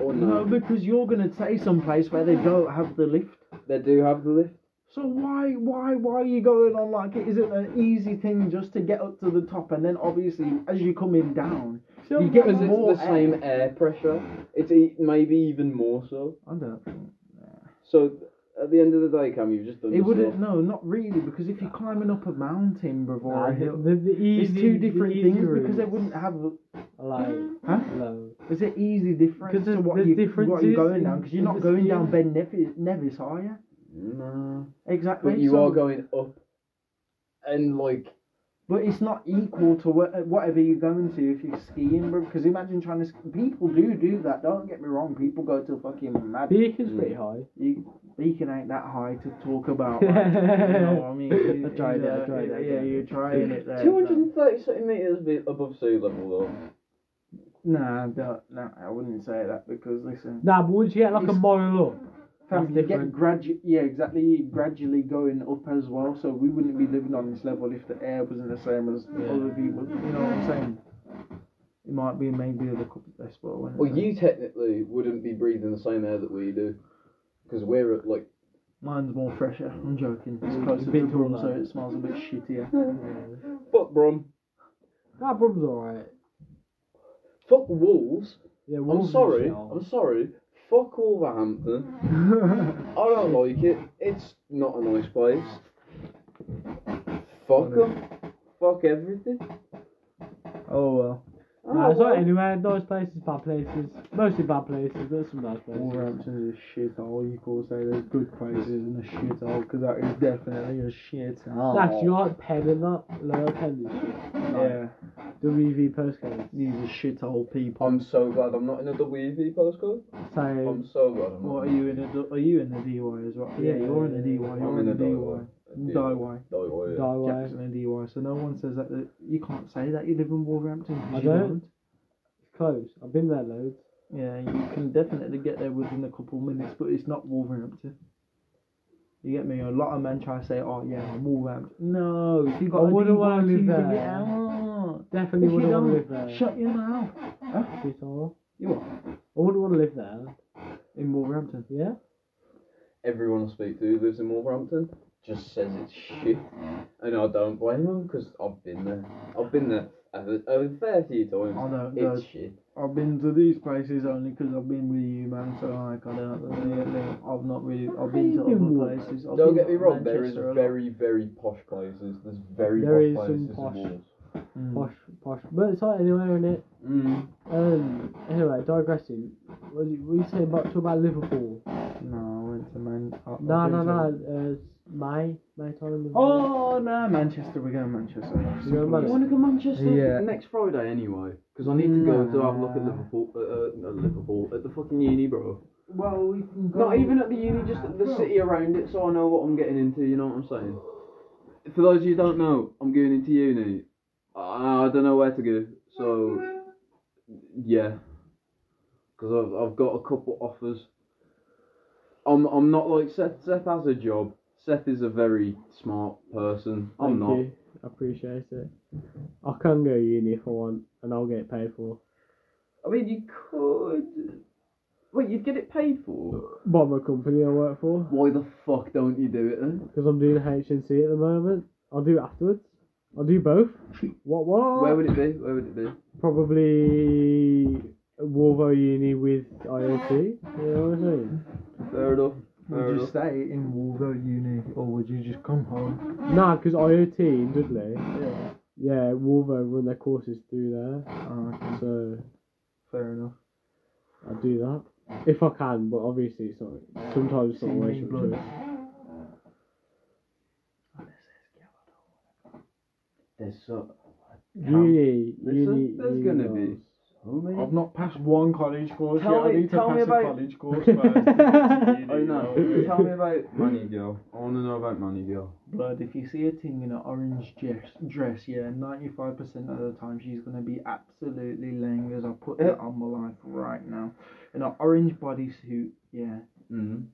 Or No, no? because you're gonna say some place where they don't have the lift. They do have the lift. So why, why, why are you going on like it isn't an easy thing just to get up to the top, and then obviously as you're coming down, Still, You get Because more it's the same air pressure. It's e- maybe even more so. I don't think. So at the end of the day, Cam, you've just done. It wouldn't. lot. No, not really, because if you're climbing up a mountain, brother, Nah, or a hill, the, the it's easy, two different the things easy because they wouldn't have. are like Huh? low. Is it easy difference 'Cause Because the- what the you difference what you're going down? Because you're not going down skiing. Ben Nevis, Nevis, are you? Nah. Exactly. But you so- are going up, and like But it's not equal to what, whatever you're going to if you're skiing, bro. Because imagine trying to. sk- People do do that. Don't get me wrong. People go to fucking mad. Beacon's Mm. pretty high. You, Beacon ain't that high to talk about. Like, you know what I *laughs* mean? You- I tried it, I tried it, Yeah, you're trying it there. two hundred and thirty centimeters be- above sea level though. Nah, don't, nah, I wouldn't say that because listen, Nah, but once you get like a It's- mile up, fam, That's um, you different. get gradu- yeah, exactly, gradually going up as well. So we wouldn't be living on this level if the air wasn't the same as Yeah. other people. You know what I'm saying? It might be maybe the couple best, but when Well, you technically wouldn't be breathing the same air that we do, because we're at like. mine's more fresher. I'm joking. It's closer a to bit Brum, so it smells a bit shittier. *laughs* Fuck Brum. that brum's alright. Fuck Wolves. Yeah, I'm sorry. I'm sorry. Fuck Wolverhampton. *laughs* I don't like it. It's not a nice place. Fuck them. Fuck everything. oh well. Nah, Oh, it's not anywhere. Nice places, bad places. Mostly bad places, but some nice places. Wolverhampton is a shithole. You could say there's good places in a shithole because that is definitely a shithole. That's you like Penn and that? Lower Penn and shit. Like, Yeah, WV postcodes. these are shithole people. I'm so glad I'm not in a WV postcode. I'm so glad I'm not. What are you in a? Are you in a DY as well? Yeah, Yeah, you're in the yeah, DY. yeah. You're I'm in a DY. DY. DY. DIY. die way. Jackson and DY. So no one says that, that you can't say that you live in Wolverhampton. 'cause I you don't. It's close. I've been there loads. Yeah, you can definitely get there within a couple minutes, but it's not Wolverhampton. You get me? A lot of men try to say, "Oh yeah, I'm Wolverhampton." No, if you got I a wouldn't wanna live there. get out. Definitely If you wouldn't want to live there. Shut your mouth. Huh? You what? I wouldn't want to live there. In Wolverhampton? Yeah? Everyone I speak to lives in Wolverhampton just says it's shit. And I don't blame them because I've been there. I've been there a, a fair few times. I don't go. It's shit. I've been to these places only because I've been with you, man. So like, I don't. Really, I've not really. I've been to other places. I've Don't get me wrong, there is Manchester a very, very posh places. There's very There is posh some places posh. in Wolves. Mm. Posh, posh. But it's like anywhere in it. Mm. Um, anyway, digressing. What was you, what saying about, talk about Liverpool? No, I went to Man. I- No, been no, to- no. Uh, May, May time. Oh no, Manchester. We're going to Manchester. You going? You want to go to Manchester Yeah. next Friday anyway? Because I need to go to have a look at Nah. Liverpool. Uh, uh, not Liverpool at the fucking uni, bro. Well, we can go. Not even at the uni, just at the city around it, so I know what I'm getting into. You know what I'm saying? For those of you who don't know, I'm going into uni. I, I don't know where to go, so yeah, because I've I've got a couple offers. I'm I'm not like Seth. Seth has a job. Seth is a very smart person. I'm Thank not. you. I appreciate it. I can go uni if I want, and I'll get paid for. I mean, you could. Wait, you'd get it paid for? By my company I work for, Why the fuck don't you do it then? because I'm doing HNC at the moment. I'll do it afterwards. I'll do both. *laughs* What? What? Where would it be? Where would it be? Probably Wolvo Uni with IoT. You know what I'm saying? Fair enough. Fair Would you enough. stay in Wolver Uni or would you just come home? Nah, because IoT in Dudley, Yeah. yeah, Wolvo run their courses through there. Oh, okay. So Fair enough. I'll do that. If I can, but obviously it's not. Sometimes it's not See always me your blood. choice. There's so. Uni, There's uni, there's uni gonna be girls. So many. I've not passed one college course Tell yet. I need to tell me pass about- a college *laughs* course first. to get to uni, Oh no! know. Tell me about Money Girl. *laughs* I want to know about Money Girl. Blood, if you see a thing in an orange dress, dress yeah, 95% of the time she's going to be absolutely laying as I put that on my life right now. In an orange bodysuit, yeah, Mm.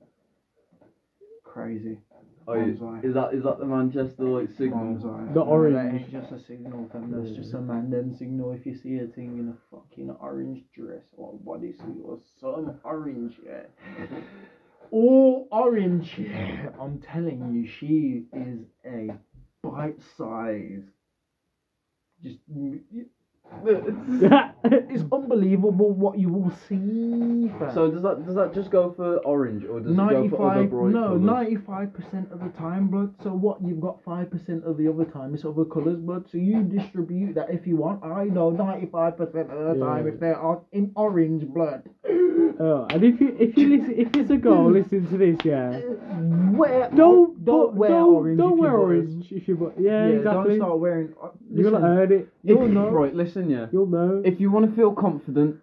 crazy. Oh, Mom's eye. is that is that the Manchester like Mom's signal? eye. The No, That orange. ain't just a signal, fam. That's Yeah. just a man them signal. If you see a thing in a fucking orange dress or a bodysuit or some orange, yeah. all orange. Yeah, I'm telling you, she is a bite size. Just. It's *laughs* unbelievable what you will see. fam. So does that does that just go for orange or does it go for other 95 bright no colours? 95 percent of the time blood so what you've got 5 percent of the other time is other colors blood so you distribute that if you want i know 95 percent of the time if they're on- in orange blood *laughs* Oh, and if you if you listen if it's a girl listening to this, yeah, wear don't don't wear don't, orange Don't if wear you're orange if you yeah, yeah exactly. don't start wearing uh, You'll listen, earn it. You'll If- know. Right, listen, yeah. You'll know. If you want to feel confident,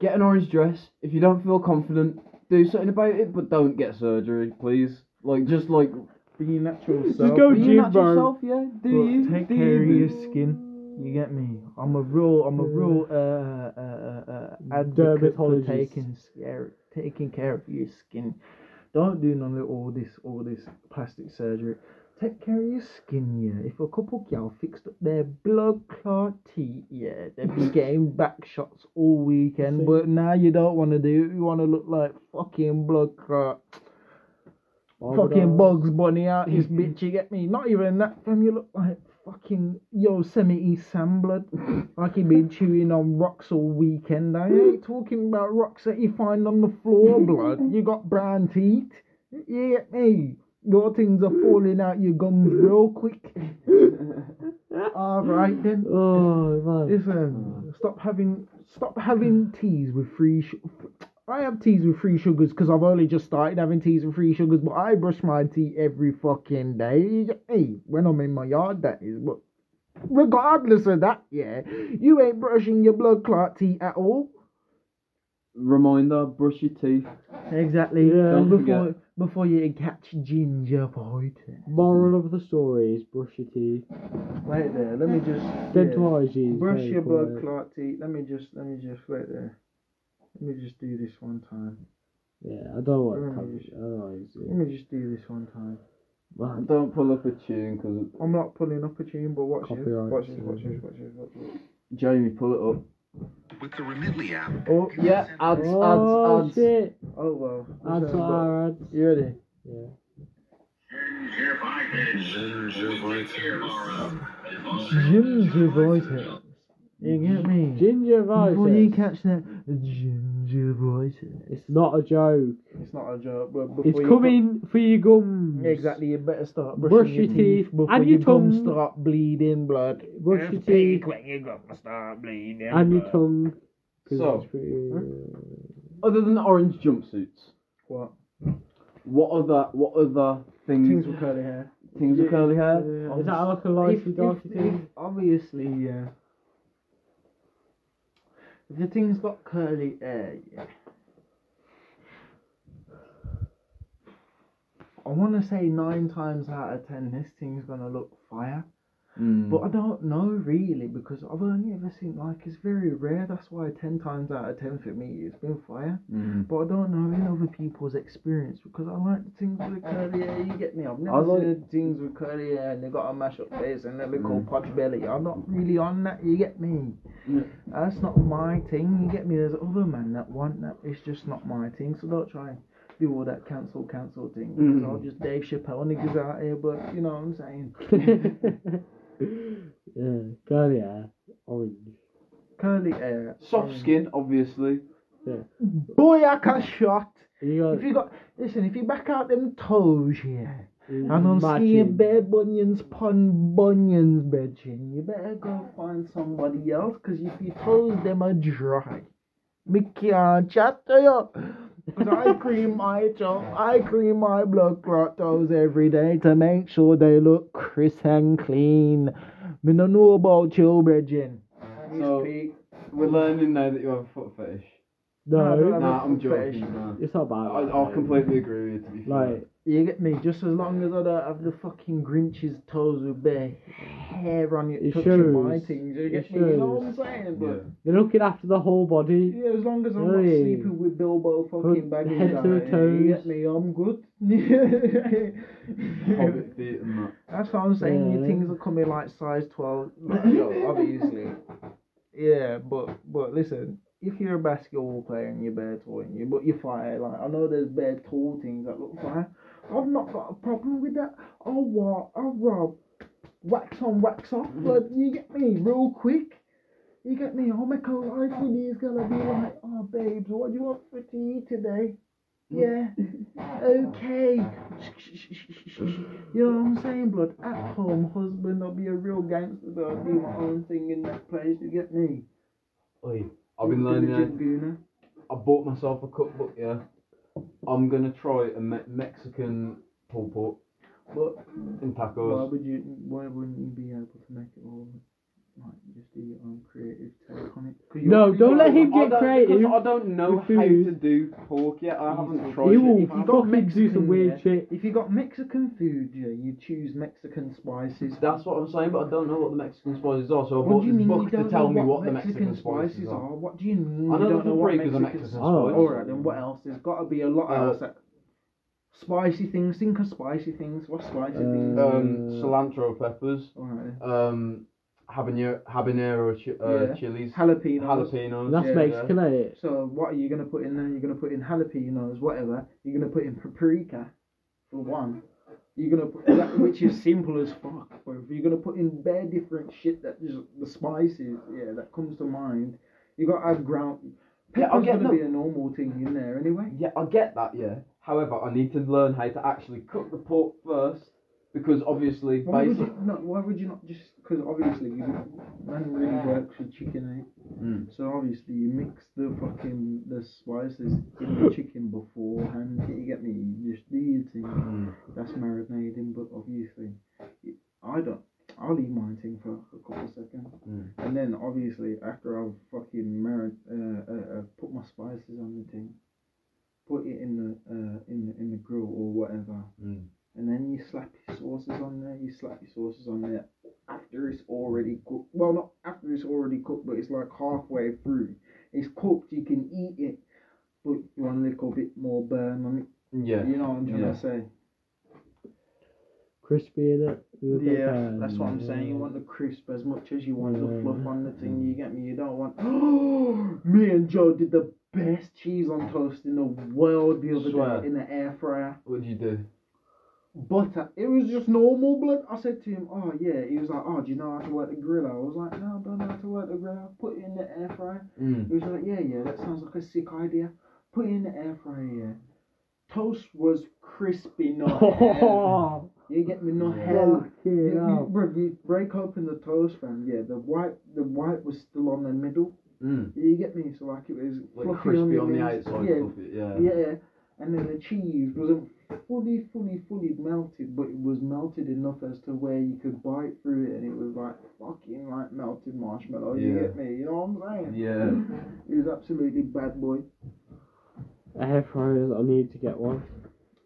get an orange dress. If you don't feel confident, do something about it, but don't get surgery, please. Like just like be your natural Just go be gym, your natural bro. self, yeah. Do But you take do care of your skin you get me i'm a real i'm a real uh, uh, uh, uh, advocate for taking care taking care of your skin don't do none of all this all this plastic surgery take care of your skin yeah if a couple gal fixed up their blood clot teeth yeah they'd be *laughs* getting back shots all weekend See? but now you don't want to do it you want to look like fucking blood clot fucking Bugs Bunny out this *laughs* bitch, you get me? Not even that, fam, you look like fucking Yosemite Sam blood. *laughs* like you been chewing on rocks all weekend. I ain't talking about rocks that you find on the floor, blood. You got brown teeth. You get me? Your things are falling out your gums real quick. *laughs* Alright then. Oh man. Listen, oh. stop having stop having teas with free. Sh- I have teas with free sugars because I've only just started having teas with free sugars, but I brush my teeth every fucking day. Hey, when I'm in my yard, that is. But regardless of that, yeah, you ain't brushing your blood clot teeth at all. Reminder: brush your teeth. Exactly. Yeah. Don't before forget. before you catch ginger gingivitis. Moral of the story is brush your teeth. Wait there. Let me just. Dental hygiene. is Brush your blood clot teeth. Let me just. Let me just wait there. Let me just do this one time. Yeah, I don't want. coverage. I don't Let me just do this one time. man, Don't pull up a tune because I'm not pulling up a tune, but watch this. Watch this. Watch this. Watch this. Watch this. Jamie, pull it up. With the Remitly app, Oh Yeah, ads, oh ads, ads. shit! Oh well. Ads Listen, for our ads. You ready? Yeah. Gingivitis. You get me? Ginger voices. Before you catch that gingivitis. It's not a joke. It's not a joke, but It's you coming for your gums. Exactly, you better start brushing Brush your, your teeth, teeth before and your your gums tongue. start bleeding blood. Brush It's your teeth. when your gums start bleeding. And your tongue. So, pretty, uh, Other than orange jumpsuits, What? what other what other things Things with curly hair. things with curly hair? Is that like a lighty If- thing? obviously, yeah. The thing's got curly hair, yeah. I want to say nine times out of ten, this thing's gonna look fire. Mm. But I don't know really because I've only ever seen like it's very rare. That's why ten times out of ten for me it's been fire. Mm. But I don't know in other people's experience because I like the things with curly hair. You get me? I've never I like- seen the things with curly hair and they got a mash up face and they look all Mm. potch belly. I'm not really on that. You get me? Yeah. That's not my thing. You get me? There's other men that want that. It's just not my thing. So don't try and do all that cancel cancel thing because Mm. I'll just Dave Chappelle niggas out here. But you know what I'm saying? *laughs* *laughs* yeah, curly hair, orange. Curly hair, Soft um, skin, obviously. Yeah. Boy, I can shot. You got If you got listen, if you back out them toes here. And I'm seeing bare bunions pun bunions, bitchin'. You better go find somebody else, cause if your toes them are dry, me can't chat to you. Cause I cream my toe, I cream my blood clot toes every day to make sure they look crisp and clean. Me no know about you, bitchin'. So- We're learning now that you have a foot fetish. No, I don't No, have Nah, a I'm foot fetish. joking. Nah. it's not bad. I, I'll completely agree with you. To be fair. Like, You get me? Just as long as I don't have the fucking Grinch's toes with bare hair on it, It touching my things. You It get me? You know what I'm saying? Yeah. But They're looking after the whole body. yeah, as long as I'm not sleeping with Bilbo fucking From Baggins head to the toes. you get me? I'm good. *laughs* Hobbit feet and that. That's what I'm saying. Your things are coming like size 12. Like, yo, obviously. Yeah, but but listen, if you're a basketball player and you're bare tall and you but you're fire, like I know there's bare tall things that look fire. I've not got a problem with that. I'll what I'll wax on, wax off, mm. but you get me real quick. You get me? I'll make a life with these gonna be like, oh babes, what do you want for tea today? Yeah. *laughs* Okay. You know what I'm saying, blood? At home, husband, I'll be a real gangster, but I'll do my own thing in that place. You get me? Oi, I've been learning. I bought myself a cookbook. Yeah, I'm gonna try a me- Mexican pulled pork But in why would you? Why wouldn't you be able to make it all like just do your own creative take on it? 'Cause you're- No, don't let him get creative. because I don't know with how food. to do pork yet. I haven't tried He it. will If you got fucking do Mexican, some weird yeah, shit. If you got Mexican food, yeah, you choose Mexican spices. That's what I'm saying, but I don't know what the Mexican spices are. So I What bought do you this mean you book to don't tell know me what what the Mexican, Mexican spices are. What do you mean? I know you don't the know what paprika's a Mexican Mexican Oh, alright, then what else? There's got to be a lot Uh, else. That... Spicy things. Think of spicy things. What spicy things? Um, cilantro peppers, Alright. um, habanero, habanero chi- uh, Yeah. chilies, Jalapenos. jalapenos. That's yeah, Mexican, ain't it? So what are you gonna put in there? You're gonna put in jalapenos, whatever. You're gonna put in paprika, for one. You're gonna put that, which is simple as fuck. But if you're gonna put in bare different shit that just the spices, yeah, that comes to mind. You gotta add ground. Yeah, I'll get gonna no- be a normal thing in there anyway. Yeah, I get that, yeah. However, I need to learn how to actually cook the pork first, because obviously, Why would you not? Why would you not just? Because obviously, you, man really works with chicken, eh? Mm. So obviously you mix the fucking the spices in the chicken beforehand. You get me? You just do your thing. Mm. That's marinating, but obviously I don't. I'll leave mine thing for a couple of seconds, Mm. and then obviously after I've fucking marin uh, uh, uh, put my spices on the thing, put it in the uh, in the in the grill or whatever, Mm. And then you slap your sauces on there. You slap your sauces on there after it's already cooked. Well, not after it's already cooked, but it's like halfway through. It's cooked. You can eat it, but you want a little bit more burn on it. Yeah. You know what I'm trying Yeah. to say? Crispy in it. with a bit of Yeah, pan, that's what I'm saying. You want the crisp as much as you want the fluff on the thing. You get me? You don't want. *gasps* me and Joe did the best cheese on toast in the world the other Swear. day in the air fryer. What did you do? Butter. It was just normal blood. I said to him, "Oh yeah." He was like, "Oh, do you know how to work the grill?" I was like, "No, I don't know how to work the grill. Put it in the air fryer." Mm. He was like, "Yeah, yeah, that sounds like a sick idea. Put it in the air fryer." Yeah. Toast was crispy, not. *laughs* Oh, You get me? Not hell. You, you, hell. you break open the toast, fam. Yeah, the white, the white was still on the middle. Mm. You get me? So like it was Like fluffy crispy on the ends. outside, Yeah, yeah. yeah. And then the cheese wasn't fully, fully, fully melted, but it was melted enough as to where you could bite through it, and it was like fucking like melted marshmallow. You Yeah. get me? You know what I'm saying? Yeah. It was absolutely bad boy. Air fryers, I need to get one.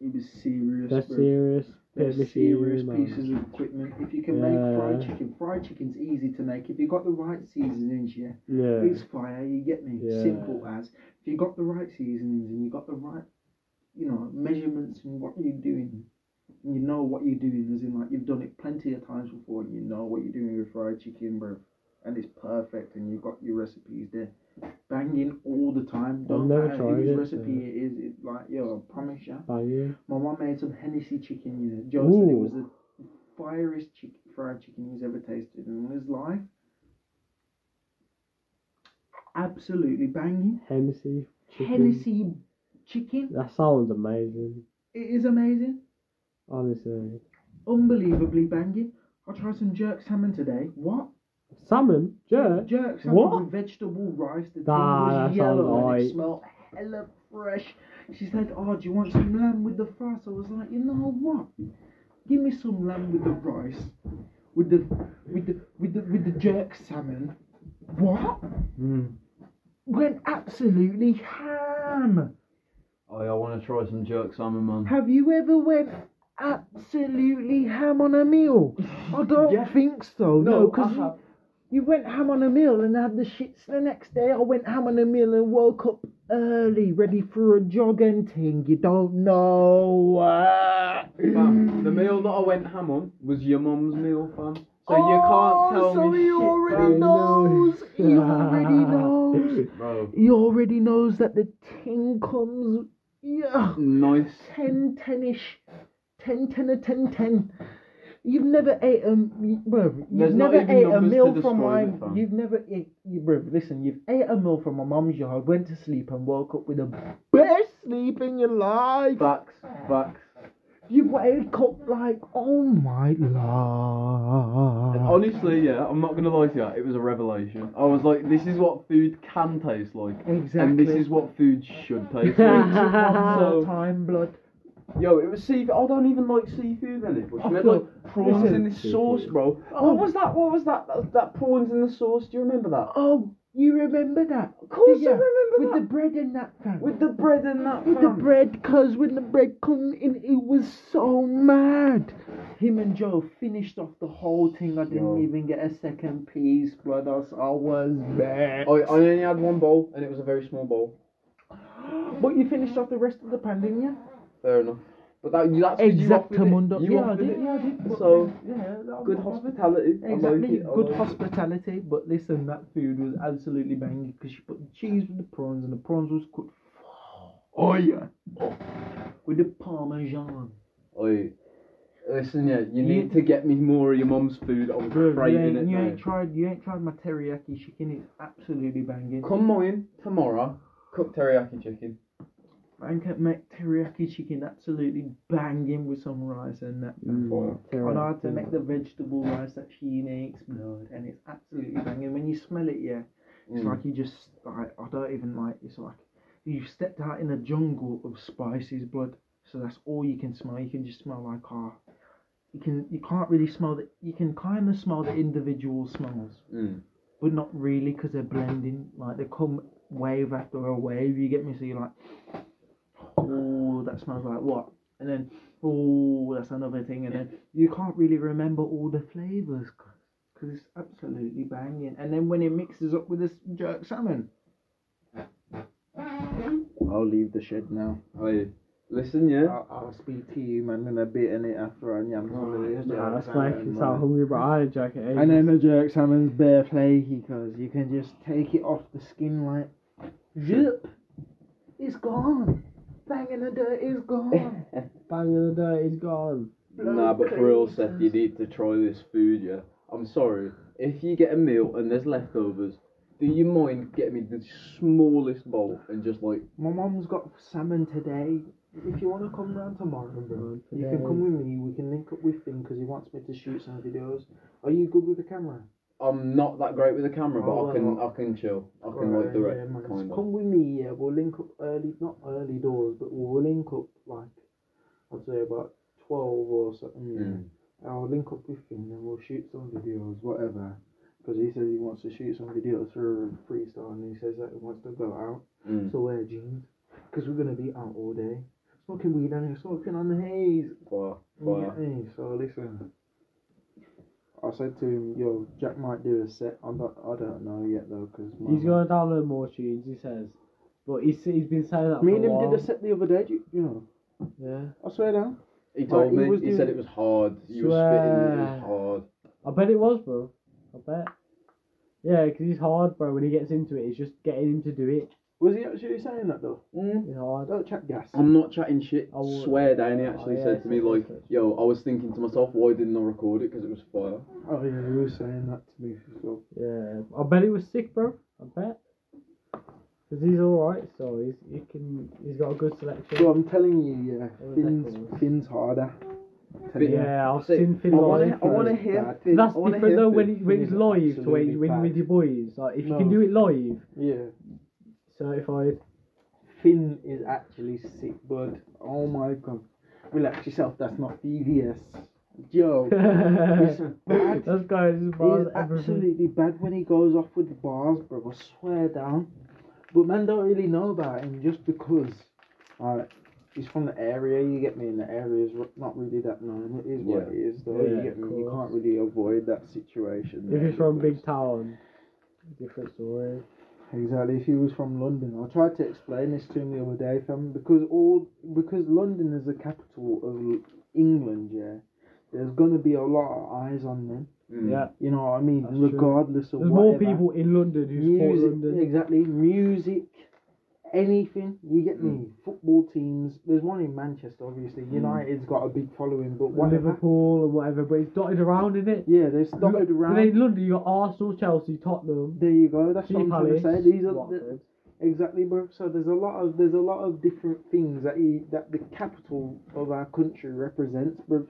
It was serious. They're bro. serious. They're serious machinery, man. pieces of equipment. If you can make fried chicken, fried chicken's easy to make. If you got the right seasonings, yeah, Yeah. it's fire. You get me? Yeah. Simple as. If you got the right seasonings and you got the right, you know, measurements and what you're doing, and you know what you're doing, as in like you've done it plenty of times before, and you know what you're doing with fried chicken, bro, and it's perfect, and you've got your recipes there, banging all the time. Don't never matter whose recipe uh, it is. It's like yo, I promise you. Banging. My mum made some Hennessy chicken, you know. Joe said it was the fieriest chick- fried chicken he's ever tasted in his life. Absolutely banging. Hennessy. Chicken. Hennessy chicken. That sounds amazing. It is amazing. Honestly. Unbelievably banging. I tried some jerk salmon today. What? Salmon? Jerk? Jerk salmon What? with vegetable rice. The thing Ah, was yellow and it smelled hella fresh. She said, "Oh, do you want some lamb with the fries?" I was like, "You know what? Give me some lamb with the rice, with the with the with the with the jerk salmon." What? Mm. Went absolutely ham. Oh, I want to try some jerk salmon, man. Have you ever went absolutely ham on a meal? *laughs* I don't Yeah. think so. No, because have. You went ham on a meal and had the shits the next day. I went ham on a meal and woke up early, ready for a jog and thing. You don't know. Uh, Fam, the meal that I went ham on was your mum's meal, fam. So oh, you can't tell so me he shit, already fam. knows. *laughs* He already knows. knows. Bro, He already knows that the ting comes. Yeah. nice. 10 10 ish 10 10 or 10 10 you've never ate a bro you've There's not never even ate a numbers meal from my it, fam. you've never ate you, bro listen you've ate a meal from my mum's yard went to sleep and woke up with the best sleep in your life Facts, facts. You wake up like oh my lord Honestly, yeah, I'm not gonna lie to you. It was a revelation. I was like, this is what food can taste like, exactly and this is what food should taste like. *laughs* so, time blood yo, it was seafood. I don't even like seafood in it, but I she made like prawns in this sauce, bro. Oh. What was that? What was that? that? That prawns in the sauce. Do you remember that? oh you remember that Of course, Did ya? I remember with that. the bread and that fam. With the bread and that. with the fam. bread, cause when the bread come in, it was so mad. Him and Joe finished off the whole thing. I didn't Yo. even get a second piece, brothers. I was bad. I, I only had one bowl, and it was a very small bowl. *gasps* But you finished off the rest of the pan, didn't you? Fair enough. But that you that's you. Exactamundo. You Yeah, I did. Yeah, I did. So, yeah, Good hospitality. Exactly, good hospitality. But listen, that food was absolutely banging because she put the cheese with the prawns, and the prawns was cooked. Oh yeah, with the parmesan. Oi, listen, yeah, you You- need to get me more of your mum's food. I'm Bro, you craving ain't, it you now. ain't tried you ain't tried my teriyaki chicken. It's absolutely banging. Come mine tomorrow. Cook teriyaki chicken. I can make teriyaki chicken absolutely banging with some rice and that. Mm. I know how to make the vegetable rice that she makes, blood, and it's absolutely banging. When you smell it, yeah, it's Mm. like you just like I don't even like. It's like you stepped out in a jungle of spices, blood. So that's all you can smell. You can just smell like ah. You can you can't really smell the you can kind of smell the individual smells. Mm. but not really because they're blending. Like they come wave after a wave. You get me? So you're like, oh, that smells like what? And then, oh, that's another thing. And then you can't really remember all the flavors because it's absolutely banging. And then when it mixes up with this jerk salmon, I'll leave the shed now. Oi, listen, yeah. I'll, I'll speak to you, man, in a bit in it after I yam some of this Nah, jerk that's salmon, making me man. sound hungry, but I ain't joking. And then the jerk salmon's bare flaky because you can just take it off the skin like zip. It's gone. Bang in the dirt is gone. *laughs* bang in the dirt is gone. nah, but for real, Seth, you need to try this food, yeah. I'm sorry. If you get a meal and there's leftovers, do you mind getting me the smallest bowl and just like, My mum's got salmon today. If you want to come round tomorrow, bro, you can come with me. We can link up with him because he wants me to shoot some videos. Are you good with the camera? I'm not that great with the camera, but Oh, I can. I can chill. I can like do Right, it, yeah, kind of. Come with me, yeah. We'll link up early, not early doors, but we'll link up like I'd say about twelve or something. Yeah. Mm. I'll link up with him and we'll shoot some videos, whatever. Because he says he wants to shoot some videos for freestyle, and he says that he wants to go out. Mm. So wear jeans, because we're gonna be out all day, smoking weed and he's smoking on the haze. You fire. get? So listen. I said to him, "Yo, Jack might do a set. I don't, I don't know yet though, because He's gonna download more tunes, he says. But he's, he's been saying that Me for and a him while. did a set the other day. do You, you know, Yeah. I swear down. He told he me. was He said it was hard. You were spitting. It was Swear. hard. I bet it was, bro. I bet. Yeah, because he's hard, bro. When he gets into it, it's just getting him to do it. Was he actually saying that though? Mm. It's hard. Don't chat gas. I'm not chatting shit. I will- Swear down. He Oh, actually yeah, said to me like, it's- "Yo, I was thinking to myself, why didn't I record it? Because it was fire." Oh yeah, he was saying that to me. So. Yeah. I bet he was sick, bro. I bet. Cause he's alright, so he's he can he's got a good selection. So I'm telling you, yeah, Oh, Finn's. Finn's harder. Yeah, I've See, seen Finn I live. wanna, I wanna hear. Finn, That's different though when, he, when it's live to when, absolutely when bad. with your boys. Like if you can do it live, Yeah, certified. Finn is actually sick, bud. Oh my god. Relax yourself. That's not VVS. Joe, *laughs* That's bad. guys is he's bars everything. absolutely bad when he goes off with the bars, bro. I swear down. But man don't really know about him just because, like, he's from the area. You get me? And the area is not really that known. It is what Yeah. it is, though. Yeah, you get me? You can't really avoid that situation. If he's from big town, different story. Exactly. If he was from London, I tried to explain this to him the other day, fam. Because all because London is the capital of England, yeah. There's gonna gonna be a lot of eyes on them. Mm. Yeah. You know what I mean? That's true. Regardless of There's more people in London who support music, London. exactly. Music, anything. You get me? Mm. Football teams. There's one in Manchester, obviously. United's got a big following, but whatever. Liverpool and whatever, but it's dotted around in it. Yeah, they're dotted But around. in London, you got Arsenal, Chelsea, Tottenham, There you go. That's what I'm trying to say. These are the, exactly, bro. So there's a lot of there's a lot of different things that he, that the capital of our country represents, bro.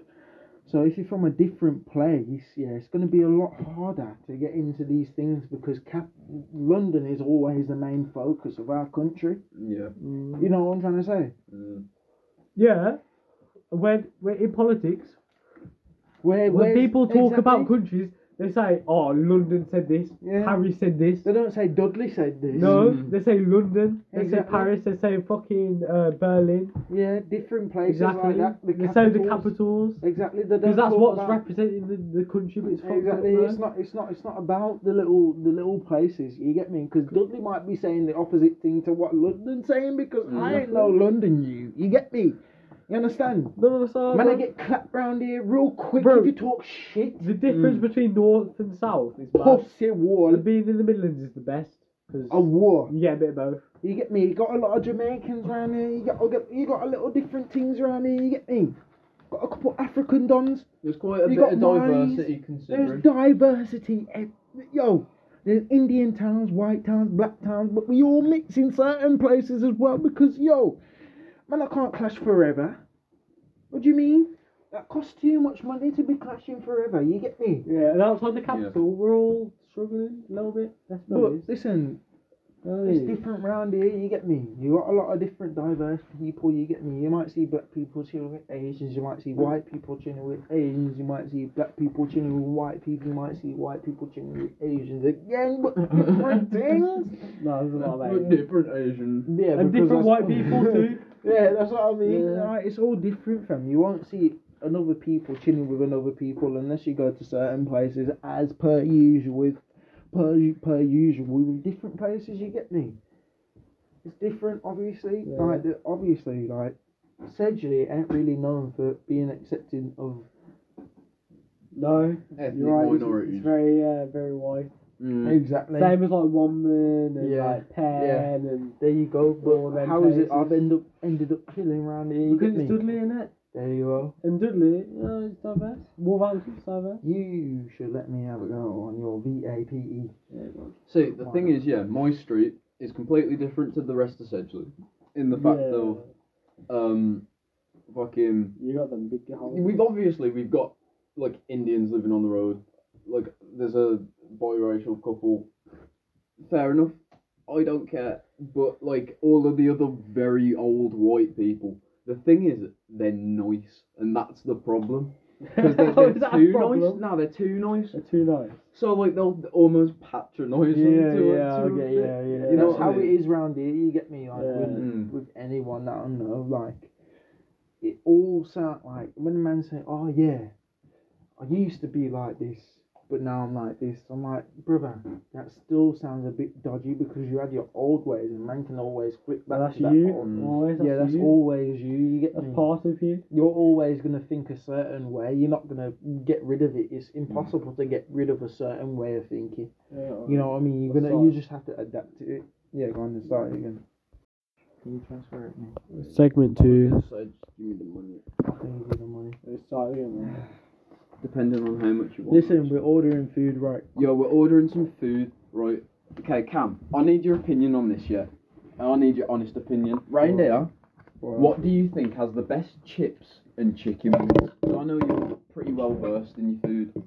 So if you're from a different place, yeah, it's going to be a lot harder to get into these things because cap- London is always the main focus of our country. Yeah. Mm. You know what I'm trying to say? Mm. Yeah. When, when in politics, Where, when people talk about countries, they say, "Oh, London said this, Yeah. Paris said this." They don't say Dudley said this. No, Mm. they say London, they Exactly. say Paris, they say fucking uh, Berlin. Yeah, different places Exactly. like that. The they say the capitals. capitals. Exactly. They Because don't that's talk what's about- representing the, the country, but it's fucked up, Exactly. man. It's not. It's not. It's not about the little the little places. You get me? Because Dudley might be saying the opposite thing to what London's saying because I ain't no London. You. You get me? You understand? No, no, so, Man, I get clapped round here real quick Bro. if you talk shit. the difference Mm. between north and south is bad. Pussy war. And being in the Midlands is the best because A war. you get a bit of both. You get me? You got a lot of Jamaicans around here. You got, you got a little different things around here. You get me? Got a couple African dons. There's quite a You bit got of mines, diversity There's considering. diversity. Yo, there's Indian towns, white towns, black towns, but we all mix in certain places as well because, yo, man, I can't clash forever. What do you mean? That costs too much money to be clashing forever. You get me? Yeah, and outside the capital, we're all struggling a little bit. Let's But honest. listen, Oh, it's yeah. different round here. You get me? You got a lot of different diverse people. You get me? You might see black people chilling with Asians. You might see white people chilling with Asians. You might see black people chilling with white people. You might see white people chilling with Asians again, but *laughs* different things. No, there's a lot of With that. different Asian. Yeah, And different white people *laughs* too. Yeah, that's what I mean. Yeah. Like, it's all different, fam. You won't see another people chilling with another people unless you go to certain places, as per usual with per per usual with different places. You get me? It's different, obviously. Yeah. Like the, obviously, like Sedgley ain't really known for being accepting of No, Ethnic you're right. It's, it's very, uh, very white. Mm. exactly. Same as like Wombourne and Yeah, like Penn yeah. and There you go. All But them how is it? I've ended up ended up chilling around here. You because get it's me? Dudley in it. There you go. And Dudley, uh, it's diverse. Wolverhampton's diverse. You should let me have a go on your VAPE. Yeah, go See, the thing is, yeah, my street is completely different to the rest of Sedgley. In the on. fact Yeah. of, um, fucking. you got them big houses. We've obviously we've got like Indians living on the road. Like there's a biracial couple. Fair enough. I don't care. But like all of the other very old white people, the thing is they're nice, and that's the problem. Because they're, Oh, *laughs* they're is that a too problem? nice. No, they're too nice. They're too nice. So like they'll almost patronise them. Yeah, to, yeah, to I a get, bit. yeah, yeah. You know That's what I how mean? it is round here. You get me, like Yeah. with, Mm. with anyone that I know, like it all sound like when a man say, "Oh yeah, I used to be like this, but now I'm like this." I'm like, brother, that still sounds a bit dodgy because you had your old ways, and man can always flip back That's to that you. old- Mm. Always. That's Yeah, that's you. always you. You get That's me. part of you. You're always gonna think a certain way. You're not gonna get rid of it. It's impossible to get rid of a certain way of thinking. Yeah, You know what I mean? You're gonna, you just have to adapt to it. Yeah, go on and start it again. Can you transfer it, mate? Segment two. So just give me the money. I'll pay you the money. Let's start again, man. *sighs* *sighs* *sighs* Depending on how much you want. Listen, we're ordering food, right? Yo, we're ordering some food, right? Okay, Cam, I need your opinion on this, yeah? I need your honest opinion. Right there, what do you think has the best chips and chicken wings? I know you're pretty well versed in your food.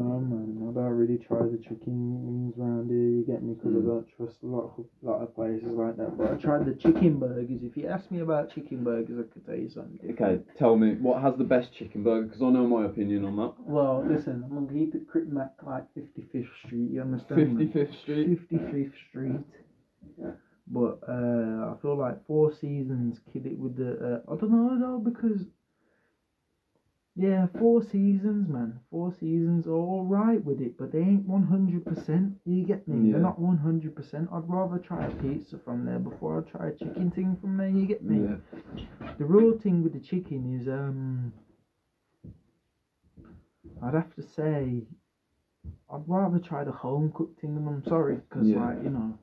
I don't. I don't really try the chicken wings around here. You get me? Because Mm. I don't trust a lot of lot of places like that. But I tried the chicken burgers. If you ask me about chicken burgers, I could tell you something. Okay, tell me, what has the best chicken burger? Because I know my opinion on that. Well, listen, I'm gonna keep it Crip Mac like 55th Street. You understand? man? 55th Street. 55th Street. Yeah. But uh, I feel like Four Seasons kid it with the. Uh, I don't know though because. Yeah, Four Seasons, man. Four Seasons are all right with it, but they ain't 100%. You get me? Yeah. They're not 100%. I'd rather try a pizza from there before I try a chicken thing from there. You get me? Yeah. The real thing with the chicken is um I'd have to say, I'd rather try the home cooked thing. And I'm sorry, because Yeah. like you know,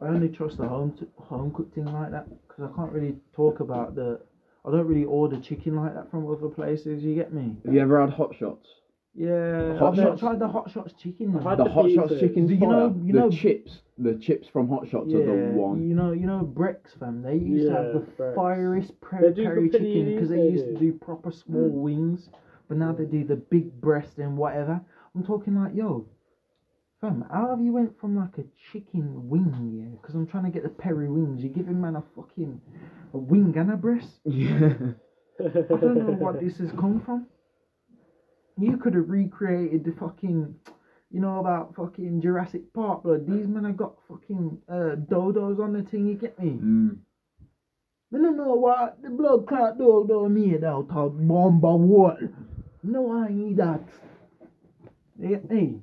I only trust the home t- home cooked thing like that because I can't really talk about the. I don't really order chicken like that from other places. You get me? Have you ever had hot shots? Yeah, Hot I've not Shots- tried the hot shots chicken. I've had The the hot shots chicken. Do you know- fire. you the know- chips, the chips from hot shots are the one. You know, you know, Brex fam. They used to have the Yeah, Brex. fieriest They pre- do peri good chicken because they paninis, used to do. do proper small mm. wings, but now they mm. do the big breast and whatever. I'm talking like, yo, fam, how have you went from like a chicken wing, yeah? Because I'm trying to get the peri wings. You're giving man a fucking a wing and a breast. Yeah. I don't know what *laughs* this has come from. You could have recreated the fucking, you know about fucking Jurassic Park, but these men have got fucking uh, dodos on the thing. You get me? Mm. I don't know what the blood clot dodo made out of bomba what. No, I need that. You get me?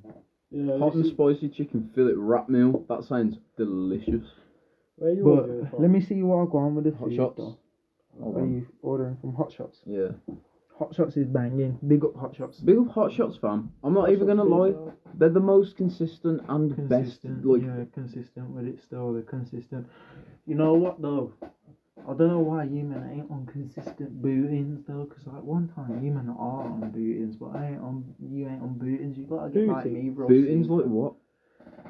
Yeah, Hot and is- spicy chicken fillet wrap meal. That sounds delicious. Where you But ordering from? let me see what I go on with the Hot food, shots. though. Are you ordering from Hot Shots? Yeah. Hot Shots is banging. Big up Hot Shots. Big up hot shots, fam. I'm not Hot even Shots gonna lie. pizza. They're the most consistent and consistent. best. Like, yeah, consistent with it still. They're consistent. You know what though? I don't know why you men ain't on consistent bootings though, because like one time you men are on bootings, but I ain't on. You ain't on bootings. You gotta get like me, bro. bootings like what?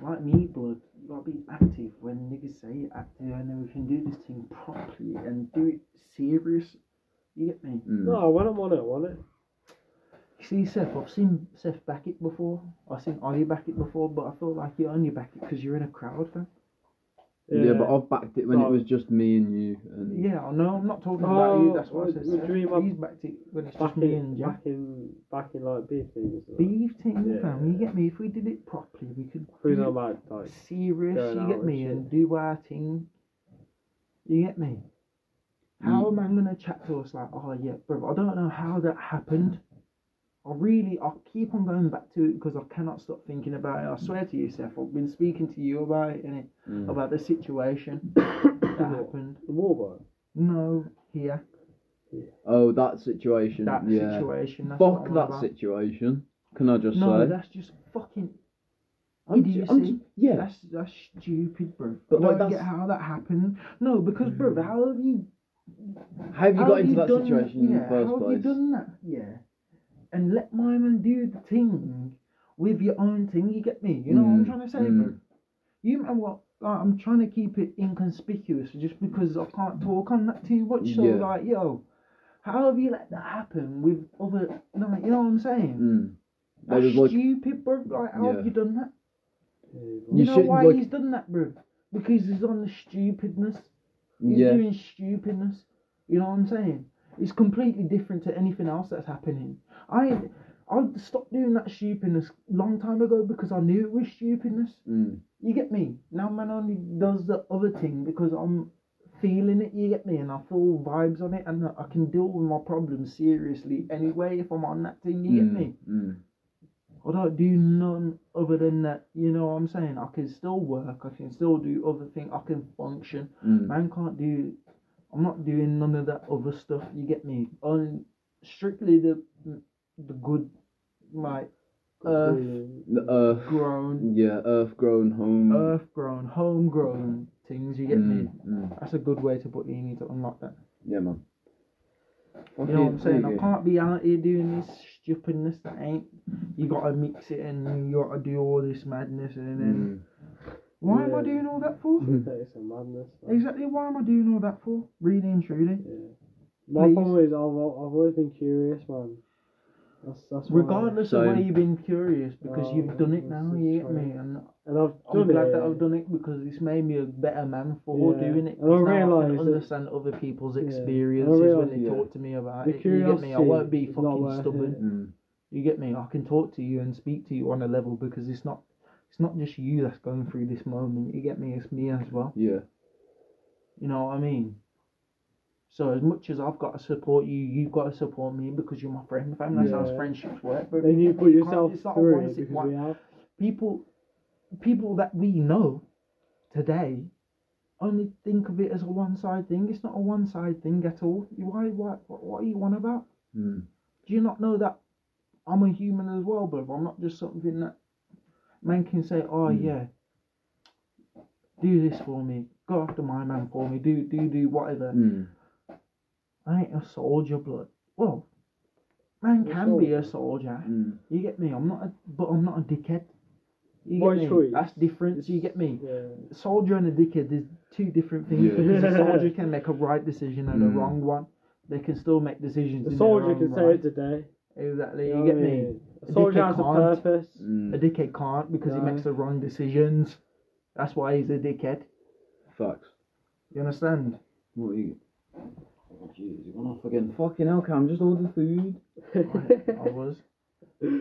like me, blood. You gotta be active when niggas say you're active, and then we can do this thing properly and do it serious. You get me? Mm. No, when I'm on it, I want it. You see, Seth, I've seen Seth back it before. I've seen Ollie back it before, but I feel like you only back it because you're in a crowd, fam. Yeah. but uh, I've backed it when it was just me and you. And Yeah, I know. I'm not talking about oh, you. Oh, That's what I said. what Seth. do you mean by- He's backed it when it's just back me in, and Jack. back in, back in like beef things. and stuff. Beef team, Yeah. fam. You get me? If we did it properly, we could Who's do on it about like? serious. going You out get and me? shit. And do our thing. You get me? How mm. am I gonna chat to us like, oh yeah, bro? I don't know how that happened. I really, I keep on going back to it because I cannot stop thinking about it. I swear to you, Seth, I've been speaking to you about it, innit? Mm. about the situation *coughs* that happened. The war boy. No, here, Oh, that situation. that yeah. situation. That's Fuck that about. situation. Can I just No, say? that's just fucking. I'm do ju- I'm see? ju- yeah. That's that's stupid, bro. But, I like, don't that's- get how that happened. No, because bro, how have you? How have you how got into that done- situation in yeah, the first how place? have you done that? Yeah, and let my man do the thing with your own thing. You get me? You know what I'm Mm, trying to say, mm. bro? You know what? Like, I'm trying to keep it inconspicuous just because I can't talk on that too much. So Yeah. like, yo, how have you let that happen with other? Like, you know what I'm saying? Mm. They That's was like, stupid, bro. Like, how Yeah. have you done that? You, You know why like- he's done that, bro? Because he's on the stupidness. He's yeah. doing stupidness. You know what I'm saying? It's completely different to anything else that's happening. I I stopped doing that stupidness long time ago because I knew it was stupidness. Mm. You get me? Now man only does the other thing because I'm feeling it, you get me, and I feel vibes on it and I can deal with my problems seriously anyway if I'm on that thing, you get Mm, me? mm. I don't do none other than that, you know what I'm saying? I can still work, I can still do other things, I can function. Mm. Man can't do I'm not doing none of that other stuff, you get me? On strictly the the good like earth The earth. grown Yeah, earth grown home. earth grown, homegrown things, you get me? Mm, mm. That's a good way to put it. You need to unlock that. Yeah, man. You know what I'm saying? I can't be out here doing this stupidness that ain't. You gotta mix it and you gotta do all this madness and then. Mm. Why am I doing all that for? *laughs* It's a madness. man. Exactly. Why am I doing all that for? Really and truly. Yeah. My Please. problem is I've, I've always been curious, man. That's that's why. Regardless of where Same. you've been curious, because Oh, you've done it that's now. just You get me? And and I've I'm done glad it. that I've done it because it's made me a better man for Yeah. doing it. And I 'cause now I realise can understand other people's Yeah. And I experiences when they yeah. talk to me about The it. You get me? I won't be is not fucking worth stubborn. it. Mm. You get me? I can talk to you and speak to you on a level because it's not it's not just you that's going through this moment. You get me? It's me as well. Yeah. You know what I mean? So as much as I've got to support you, you've got to support me because you're my friend, fam. That's how Yeah. friendships work. But Then you put yourself it's not a through it because one- we have. people people that we know today only think of it as a one side thing. It's not a one side thing at all. You why what what, what are you on about? Mm. Do you not know that I'm a human as well, but I'm not just something that man can say, oh Mm. yeah, do this for me, go after my man for me, do do do whatever. Mm. I ain't a soldier, blood. Well, man You're can be a soldier. Mm. You get me? I'm not, a, but I'm not a dickhead. You get me? That's different. You get me? Yeah. Soldier and a dickhead is two different things. Yeah. Because a *laughs* soldier can make a right decision and a Mm. wrong one. They can still make decisions. The soldier can say it today. Exactly. You You, know get I me? mean? A A soldier dickhead has a can't. purpose. A Mm. dickhead can't because No. he makes the wrong decisions. That's why he's a dickhead. Facts. You understand? What are you? Oh, jeez, you went off again. Fucking hell, Cam, just order food. I was. *laughs*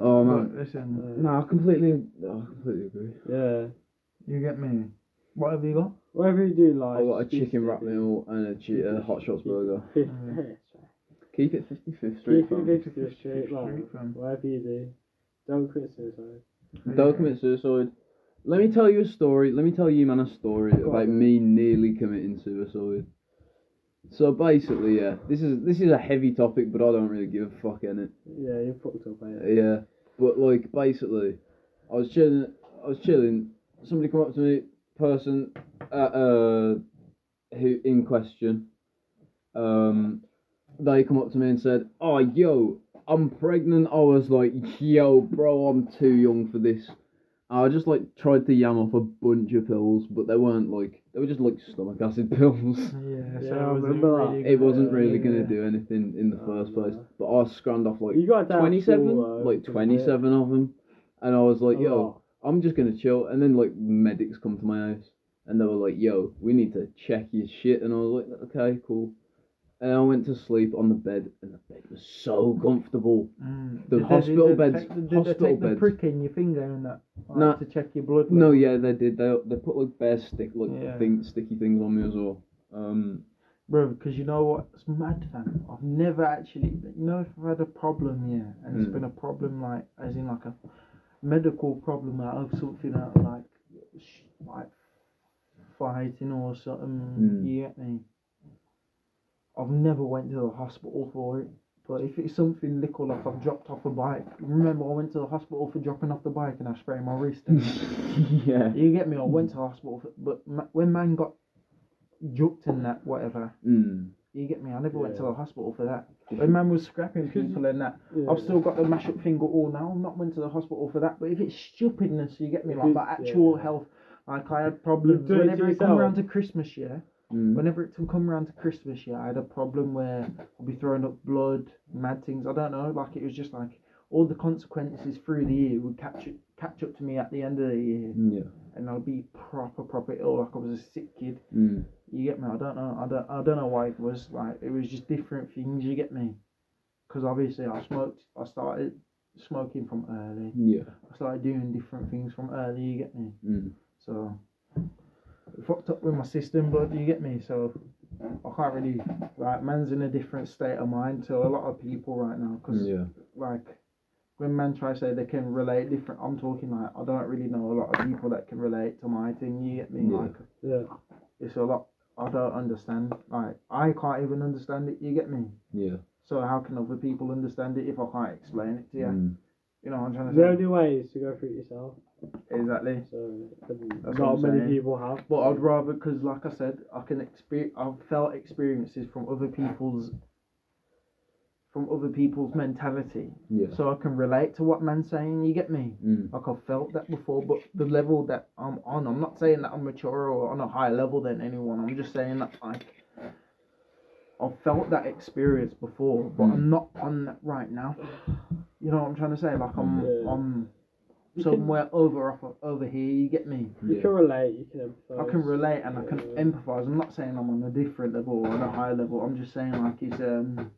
Oh, But man. listen, No, I completely, I completely agree. yeah. you get me. What have you got? Whatever you do in life. I got a chicken wrap meal and a, che- a hot shots burger. *laughs* Keep it 55th Street. Keep it fam. 50 straight, man. Straight, fam. Whatever you do. Don't commit suicide. Don't commit suicide. Let me tell you a story. Let me tell you, man, a story Go about on. me nearly committing suicide. So basically, yeah, this is this is a heavy topic, but I don't really give a fuck in it. Yeah, you're fucked up, mate. Yeah, but like basically, I was chilling. I was chilling. Somebody come up to me, person, uh, uh who in question. Um, they come up to me and said, "Oh, yo, I'm pregnant." I was like, "Yo, bro, I'm too young for this." I just like tried to yam off a bunch of pills, but they weren't like they were just like stomach acid *laughs* pills. Yeah, so Yeah, I it wasn't remember that. really It wasn't gonna- really yeah. gonna do anything in the Oh, first place. no. But I scrammed off like You got 27, full, like 27 of them, and I was like, A yo, lot. I'm just gonna chill. And then like medics come to my house, and they were like, yo, we need to check your shit. And I was like, okay, cool. And I went to sleep on the bed, and the bed was so comfortable. Mm. The Did they- hospital they beds- take Did they hospital take the prick in your finger and that? Like, No. To check your blood No, level? yeah, they did. They they put like bare stick like Yeah. thing, sticky things on me as well. Um, Bro, because you know what? It's mad, fam. I've never actually, you know, if I've had a problem, yeah, and it's Mm. been a problem like, as in like a medical problem out of something out like, like fighting or something. Mm. You get me? I've never went to the hospital for it. But if it's something little like I've dropped off a bike, remember I went to the hospital for dropping off the bike and I sprained my wrist. *laughs* yeah. you get me? I went to hospital, for, but ma- when man got juked and that, whatever, Mm. you get me? I never went to Yeah. the hospital for that. When man was scrapping people and that, Yeah. I've still got the mash up finger all now. I've not went to the hospital for that. But if it's stupidness, you get me? Like, Because- like actual yeah. health. Like I had problems do it to whenever it come around to Christmas, yeah. Mm. Whenever it would come around to Christmas, yeah, I had a problem where I'll be throwing up blood, mad things. I don't know. Like it was just like all the consequences through the year would catch catch up to me at the end of the year, Yeah. and I'll be proper, proper ill, like I was a sick kid. Mm. You get me? I don't know. I don't. I don't know why it was like. It was just different things. You get me? Because obviously I smoked. I started smoking from early. Yeah. I started doing different things from early. You get me? Mm. So fucked up with my system, but you get me? So I can't really like. Man's in a different state of mind to a lot of people right now. Because Yeah. like when men try to say they can relate different, I'm talking like I don't really know a lot of people that can relate to my thing. You get me? Yeah. Like Yeah. it's a lot I don't understand. Like I can't even understand it. You get me? Yeah. So how can other people understand it if I can't explain it to you? Mm. You know what I'm trying to The say? only way is to go through it yourself. Exactly. So, That's what not I'm many saying. people have. But I'd rather, because like I said, I can experience. I've felt experiences from other people's, from other people's mentality, Yeah. so I can relate to what man's saying. You get me? Mm. Like I've felt that before, but the level that I'm on, I'm not saying that I'm mature or on a higher level than anyone. I'm just saying that like I've felt that experience before, but Mm. I'm not on that right now. You know what I'm trying to say? Like I'm, Yeah. I'm You can- somewhere over off over here. You get me? You Yeah. can relate, you can empathise. I can relate and I can Yeah. empathise. I'm not saying I'm on a different level or on a higher level. I'm just saying like it's um.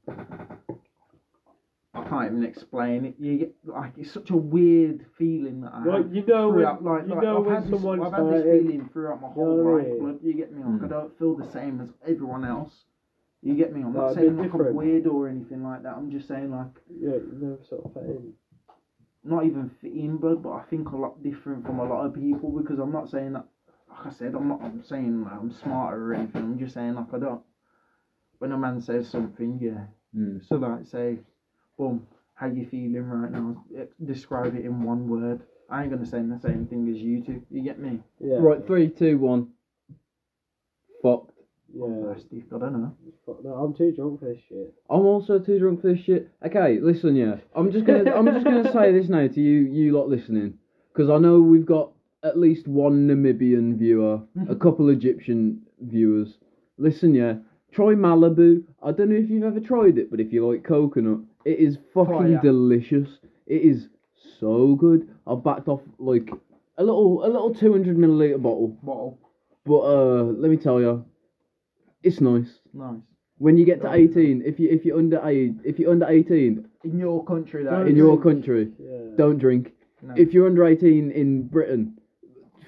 I can't even explain it. You get like it's such a weird feeling that I Like, have you know when- throughout, like, you like, know I've when had this, I've had this feeling throughout my whole know what I life. mean? Blood, you get me? Like I Mm. don't feel the same as everyone else. You get me? I'm No, not a saying bit like I'm different. weird or anything like that. I'm just saying like Yeah, you never sort of fit in. Not even fitting, blood, but I think a lot different from a lot of people because I'm not saying that. Like I said, I'm not. I'm saying like, I'm smarter or anything. I'm just saying like I don't. When a man says something, yeah. Mm. So like say, boom, how you feeling right now. Describe it in one word. I ain't gonna say the same thing as you two. You get me? Yeah. Right, three, two, one. Fucked. Yeah. I don't know. Fuck I'm too drunk for this shit. I'm also too drunk for this shit. Okay, listen, yeah. I'm just gonna, I'm just gonna say this now to you, you lot listening, because I know we've got at least one Namibian viewer, *laughs* a couple Egyptian viewers. Listen, yeah. Try Malibu. I don't know if you've ever tried it, but if you like coconut, it is fucking Fire. delicious. It is so good. I backed off like a little, a little 200 milliliter bottle, Bottle. but uh, let me tell you, it's nice. Nice. When you get to Right. 18, if you if you're under age, if you're under 18 In your country, that Don't in is. your drink. country, Yeah. don't drink. No. If you're under 18 in Britain,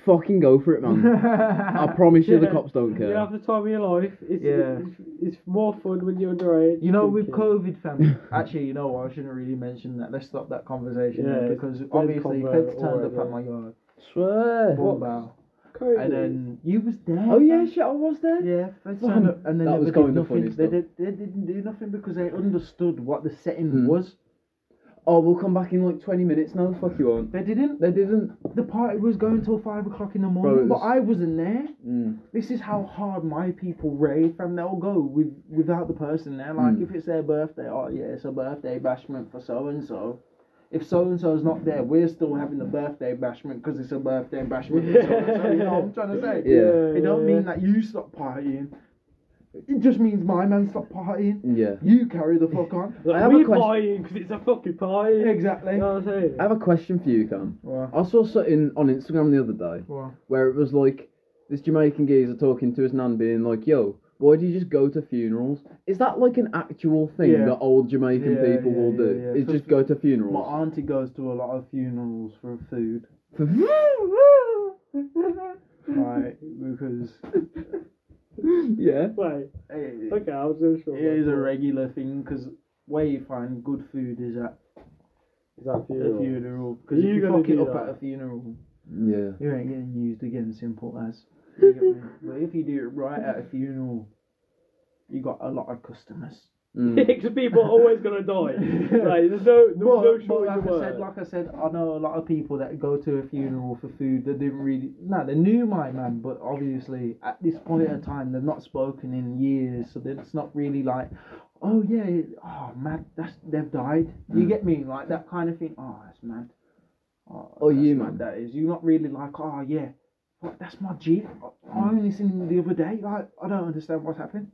fucking go for it, man. *laughs* I promise you, the Yeah. cops don't care. You care. have the time of your life. It's, Yeah. it's, it's more fun when you're underage. You know, with drinking. COVID, fam. *laughs* Actually, you know what? I shouldn't really mention that. Let's stop that conversation Yeah, there it's because been obviously convo Feds turned up already. at my yard. Swear. Boom, bow. And then you was there. Oh yeah, shit, I was there. Yeah, Feds Fam, turned and then that they was going nothing. funny They, did, they didn't do nothing because they understood what the setting Hmm. was. Oh, we'll come back in like 20 minutes. No, the fuck you won't. They didn't. They didn't. The party was going till five o'clock in the morning, but was- I wasn't there. Mm. This is how hard my people rave, fam. They'll go with without the person there. Like Mm. if it's their birthday, oh yeah, it's a birthday bashment for so and so. If so and so's not there, we're still having the birthday bashment because it's a birthday bashment for so. You know what I'm trying to say? Yeah. It don't mean that you stop partying. It just means my man stop partying. Yeah. You carry the fuck on. I have we a question- partying because it's a fucking party. Exactly. You know what I'm saying? I have a question for you, Cam. Well, I saw something on Instagram the other day well, where it was like this Jamaican geezer talking to his nan, being like, "Yo, why do you just go to funerals? Is that like an actual thing Yeah. that old Jamaican Yeah, people yeah, will yeah, do? yeah. Is just go to funerals. my funerals? auntie goes to a lot of funerals for food. Right, because *laughs* yeah. Wait, it, okay, I was gonna show. it is a regular thing. Because where you find good food is at Is that a funeral? funeral. Because if You you gonna fuck it do up that? at a funeral, Yeah. you ain't getting used again. Simple as. You get me? but if you do it right at a funeral, you got a lot of customers. Mm. *laughs* Because people are always gonna die. Like, there's no, no, But, no but shortage like of I work. said, like I said, I know a lot of people that go to a funeral for food that didn't really. No, they knew my man, but obviously at this point in time they've not spoken in years, so that it's not really like, oh yeah, oh man, that's they've died. You Mm. get me, like that kind of thing. Oh, that's mad. Oh, Oh, that's you, mad man. That is. You're not really like, oh yeah, what, that's my G. I I only seen him the other day. Like I don't understand what's happened.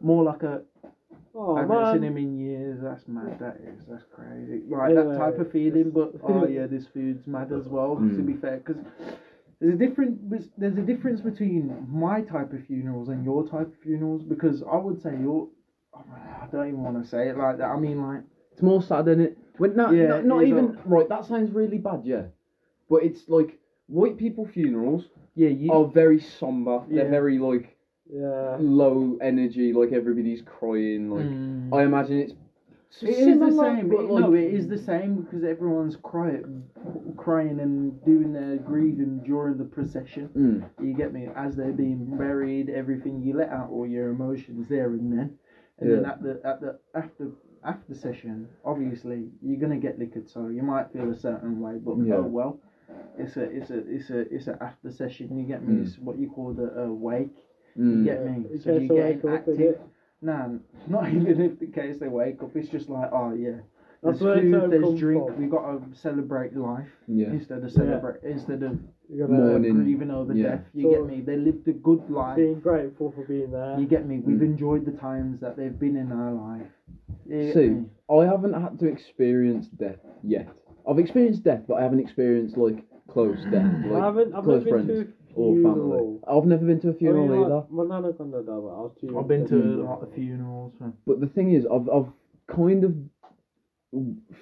More like a oh I haven't seen him in years. That's mad. That is. That's crazy. Like that type of feeling. But oh *laughs* yeah, this food's mad as well. To Mm. be fair, because there's a different. There's a difference between my type of funerals and your type of funerals. Because I would say your. I don't even want to say it like that. I mean, like It's more sad, isn't it? When not, Yeah, not, not it is even right. That sounds really bad, yeah. But it's like white people funerals yeah, you. are very somber. Yeah. They're very like yeah. low energy. Like everybody's crying. Like Mm. I imagine it's. It is the same. but, like- no, it is the same because everyone's crying, crying and doing their grieving during the procession. Mm. You get me? As they're being buried, everything you let out all your emotions there and then, and then at the at the after after session, obviously you're gonna get liquored, so you might feel a certain way, but Yeah. oh well. It's a it's a it's a it's a after session. You get me? Mm. It's what you call the uh, wake. You Mm. get me? In So you get wake active. innit? Nah, not *laughs* even if the case they wake up. It's just like oh yeah. There's That's where the food, term there's comes drink. from. We gotta celebrate life Yeah. instead of celebrate instead of You gotta grieving over yeah. death. You So- get me? They lived a good life. being grateful for being there. You get me? We've Mm. enjoyed the times that they've been in our life. You See. I haven't had to experience death yet. I've experienced death, but I haven't experienced like close death, I like haven't. I've close never been friends to a or family. funeral. I've never been to a funeral I mean, either. my nana kind of died, but I was too. I've been to a young. lot of funerals. Man. But the thing is, I've I've kind of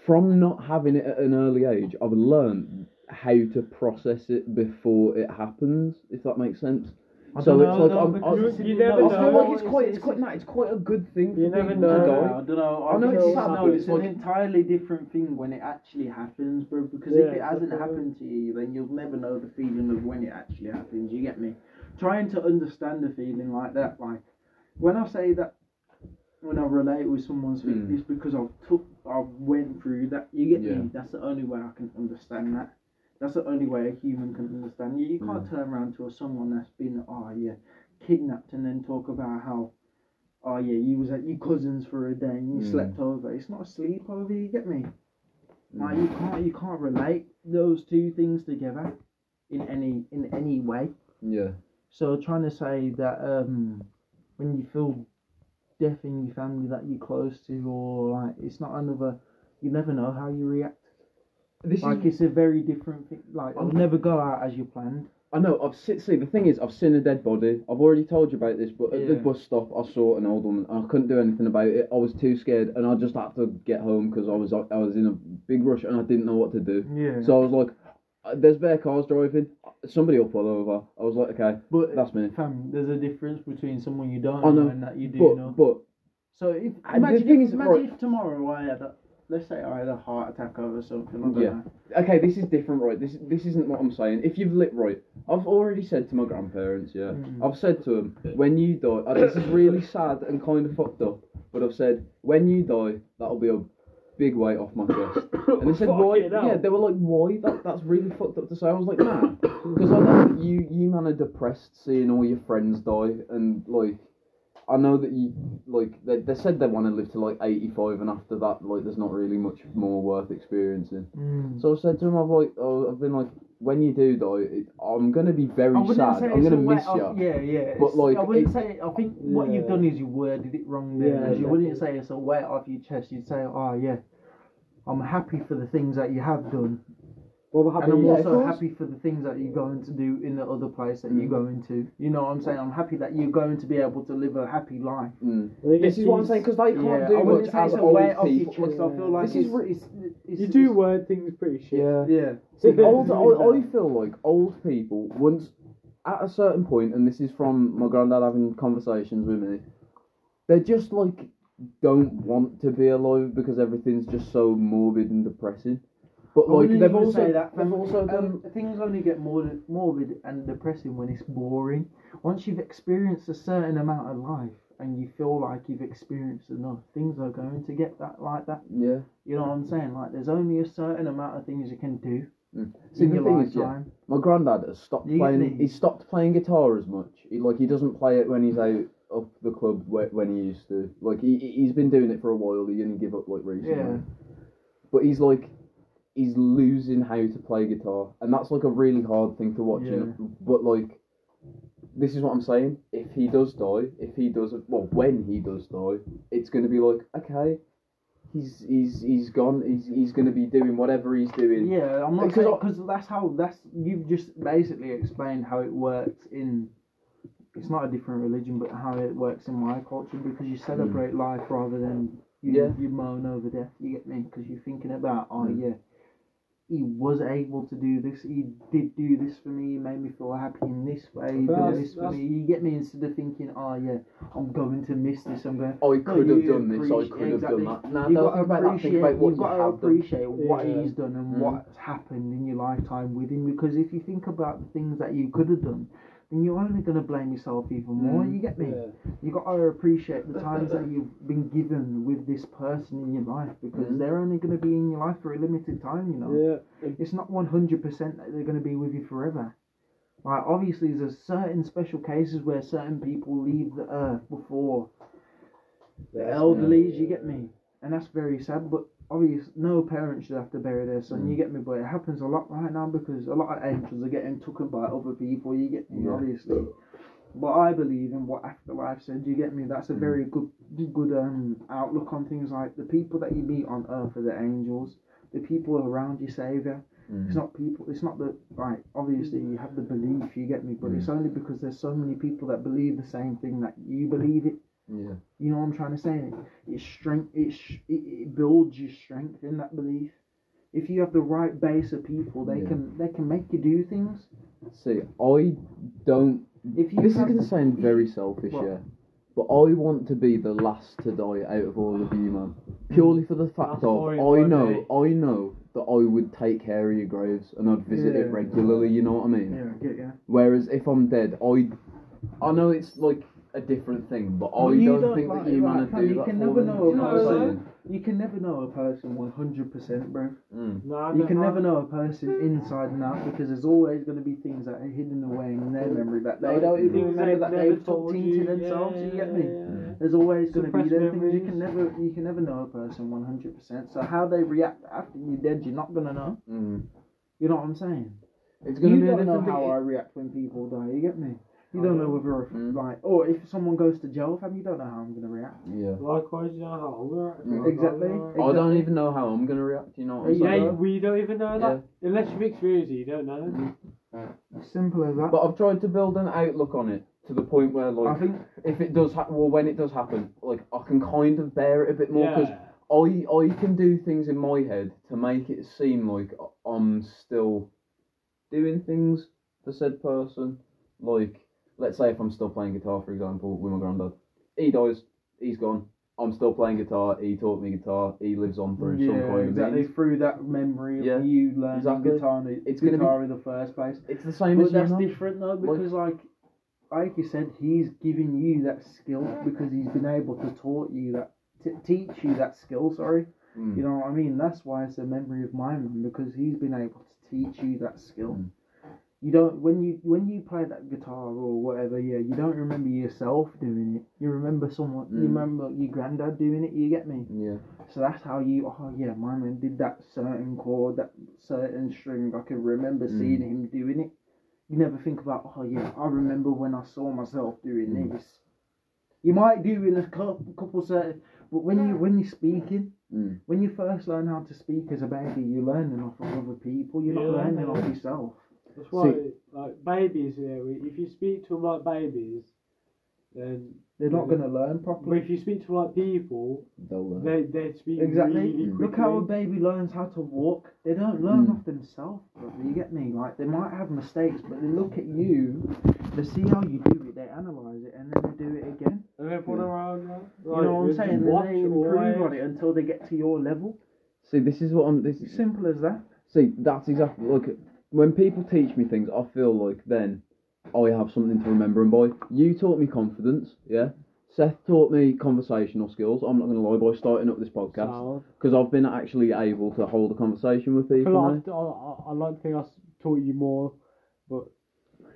from not having it at an early age, I've learned how to process it before it happens. If that makes sense. I So it's know, like though, I'm- because You- you never I no, know. feel like it's it's- quite it's it's- quite nah, it's quite a good thing for You never people know. to I don't know. I know it's sad, no, but it's it's an entirely different thing when it actually happens, bro. Because Yeah, if it hasn't definitely. happened to you, then you'll never know the feeling of when it actually happens. You get me? Trying to understand a feeling like that, like when I say that, when I relate with someone's feeling, Mm. it's because I've took I went through that. You get Yeah. me? That's the only way I can understand that. That's the only way a human can understand you. You can't Mm. turn around to a, someone that's been, oh yeah, kidnapped and then talk about how, oh yeah, you was at your cousin's for a day and you Mm. slept over. It's not a sleepover. You get me? Like Mm. you can't you can't relate those two things together in any in any way. Yeah. So trying to say that um, when you feel death in your family that you're close to, or like it's not another, you never know how you react. This Like is. it's a very different thing. Like I'll never go out as you planned. I know. I've seen, see. The thing is, I've seen a dead body. I've already told you about this, but at the bus stop, I saw an old woman. and I couldn't do anything about it. I was too scared, and I just had to get home because I was I was in a big rush and I didn't know what to do. Yeah. So I was like, uh, "There's bare cars driving. Somebody will pull over." I was like, "Okay, but that's me." fam, there's a difference between someone you don't know know, and that you do But know. but So if imagine, thing if, is, imagine right- if tomorrow I had a, let's say I had a heart attack over something. I don't Yeah. know. okay, this is different, right? This this isn't what I'm saying. If you've lit right, I've already said to my grandparents, yeah, Mm. I've said to them, when you die, uh, this is really *laughs* sad and kind of fucked up, but I've said, when you die, that'll be a big weight off my chest. *coughs* And they said, why? Yeah, they were like, why? That that's really fucked up to say. I was like, nah, because I know you you man are depressed seeing all your friends die, and like. I know that you like they, they said they want to live to like 85 and after that like there's not really much more worth experiencing. Mm. So I said to him, I've like, oh, I've been like, when you do though, it, I'm gonna be very sad. I'm gonna miss of- you. Yeah, yeah. But, like, I wouldn't it- say. I think what you've done is you worded it wrong there. Yeah, you wouldn't say it's a weight off your chest. You'd say, "Oh yeah, I'm happy for the things that you have done, What about and I'm yeah, also happy for the things that you're going to do in the other place that you're Mm. going to." You know what I'm saying? I'm happy that you're going to be able to live a happy life. Mm. I This is what I'm saying because they can't yeah, do wouldn't much as old weight off your people. chest. I feel like This is it's, re- it's, it's, You it's, do word things pretty shit. Yeah. Yeah. See, Yeah. old, I, I feel like old people once at a certain point, and this is from my granddad having conversations with me. They're just like don't want to be alive because everything's just so morbid and depressing. But I like they've also say that. they've also done um, things only get more morbid and depressing when it's boring. Once you've experienced a certain amount of life and you feel like you've experienced enough, things are going to get that like that. yeah. You know what I'm saying? Like there's only a certain amount of things you can do Mm. See, the thing is, yeah. My granddad has stopped You playing. He stopped playing guitar as much. He like he doesn't play it when he's out of the club whe- when he used to. Like he he's been doing it for a while. He didn't give up like recently. Yeah. But he's like he's losing how to play guitar, and that's like a really hard thing to watch. You Yeah. know? But like, this is what I'm saying. If he does die, if he does, well, when he does die, it's gonna be like okay. He's he's he's gone. He's he's gonna be doing whatever he's doing. Yeah, I'm not Because saying I- because that's how that's you've just basically explained how it works in. It's not a different religion, but how it works in my culture because you celebrate life rather than you Yeah. you moan over death. You get me? Because you're thinking about oh Mm. yeah, he was able to do this. He did do this for me. He made me feel happy in this way. He did this for me. You get me? Instead of thinking oh yeah, I'm going to miss this. I'm going. Oh, I could have you done this. I appreciate- could have done that. Nah, You've got to think about that. Think about what you've you got to have done. appreciate what Yeah. he's done and Mm. what's happened in your lifetime with him. Because if you think about the things that you could have done, then you're only going to blame yourself even more. Mm. You get me? Yeah. You got to appreciate the times that *laughs* you've been given with this person in your life because Mm. they're only going to be in your life for a limited time. You know, Yeah. it's not 100% that they're going to be with you forever. Like obviously, there's certain special cases where certain people leave the earth before the elderly, you get me? And that's very sad, but obvious no parent should have to bury their son, Mm. you get me? But it happens a lot right now because a lot of angels are getting taken by other people, you get me, Yeah. obviously. But I believe in what afterlife said, you get me? That's a Mm. very good good um outlook on things like the people that you meet on earth are the angels, the people around you, saviour. It's Mm. not people. It's not the right. Obviously, you have the belief. You get me, but it's only because there's so many people that believe the same thing that you believe it. Yeah. You know what I'm trying to say? It's strength. It, sh- it, it builds your strength in that belief. If you have the right base of people, they Yeah. can they can make you do things. See, I don't. If you This is going to sound very selfish, what? yeah. But I want to be the last to die out of all of you, man. Purely for the fact That's of I know, mate. I know that I would take care of your graves and I'd visit it Yeah. regularly. You know what I mean? Yeah, I get you. Whereas if I'm dead, I, I know it's like a different thing, but Well, I you don't, don't think like- that you like, man fam, do you that can never know Do you know about what I'm that. saying? You can never know a person 100%, bro. Mm. Nah, You can I- never know a person inside and out because there's always going to be things that are hidden away in their memory that they don't even things remember that they've told tucked you. into themselves. Yeah, you get yeah, me? yeah, yeah. There's always going to be Suppressed there things you can never you can never know a person 100%. So how they react after you're dead, you're not gonna know. Mm. You know what I'm saying? It's gonna you be a don't know different how. I react when people die. You get me? You don't know don't. whether if, Mm. like or if someone goes to jail, fam, you don't know how I'm gonna react. Yeah. Likewise, you know how I'm gonna act. Mm. Like, Exactly. I'm, uh, I don't even know how I'm gonna react. You know what I'm Yeah, saying? Yeah, we don't even know that. Unless you've experienced it, you don't know. Simple as that. But I've tried to build an outlook on it to the point where, I like, think if it does, happen, well, when it does happen, like, I can kind of bear it a bit more because Yeah. I I can do things in my head to make it seem like I'm still doing things for said person. Like, let's say if I'm still playing guitar, for example, with my granddad, he dies, he's gone. I'm still playing guitar. He taught me guitar. He lives on through some yeah, kind of exactly means. through that memory of Yeah, you learning exactly. guitar, and It's gonna be- guitar in the first place. It's the same But as you that's different though because like like you said, he's giving you that skill because he's been able to taught you that to teach you that skill. Sorry, Mm. you know what I mean. That's why it's a memory of mine because he's been able to teach you that skill. Mm. You don't when you when you play that guitar or whatever, yeah, you don't remember yourself doing it. You remember someone. You Mm. remember your granddad doing it. You get me? Yeah. So that's how you. Oh yeah, my man did that certain chord, that certain string. I can remember Mm. seeing him doing it. You never think about. Oh yeah, I remember when I saw myself doing Mm. this. You might do in a couple, couple certain, but when you when you're speaking, Mm. when you first learn how to speak as a baby, you're learning off of other people. You're not Yeah. learning off yourself. That's why, like babies, yeah. we- If you speak to them like babies, then They're not gonna learn properly. but properly. if you speak to them like people, They'll learn. they they speak Exactly. really quickly. Look how a baby learns how to walk. They don't learn Mm. off themselves, brother. You get me? Like they might have mistakes, but they look at you, they see how you do it, they analyze it, and then they do it again. And then put Yeah. around, yeah. You know what I'm saying? And Watch they improve always. on it until they get to your level. See, this is what I'm. This It's simple as that. See, that's exactly like when people teach me things, I feel like then I have something to remember and by. You taught me confidence, yeah. Seth taught me conversational skills. I'm not going to lie by starting up this podcast because I've been actually able to hold a conversation with people. like I, I, I like to think I taught you more, but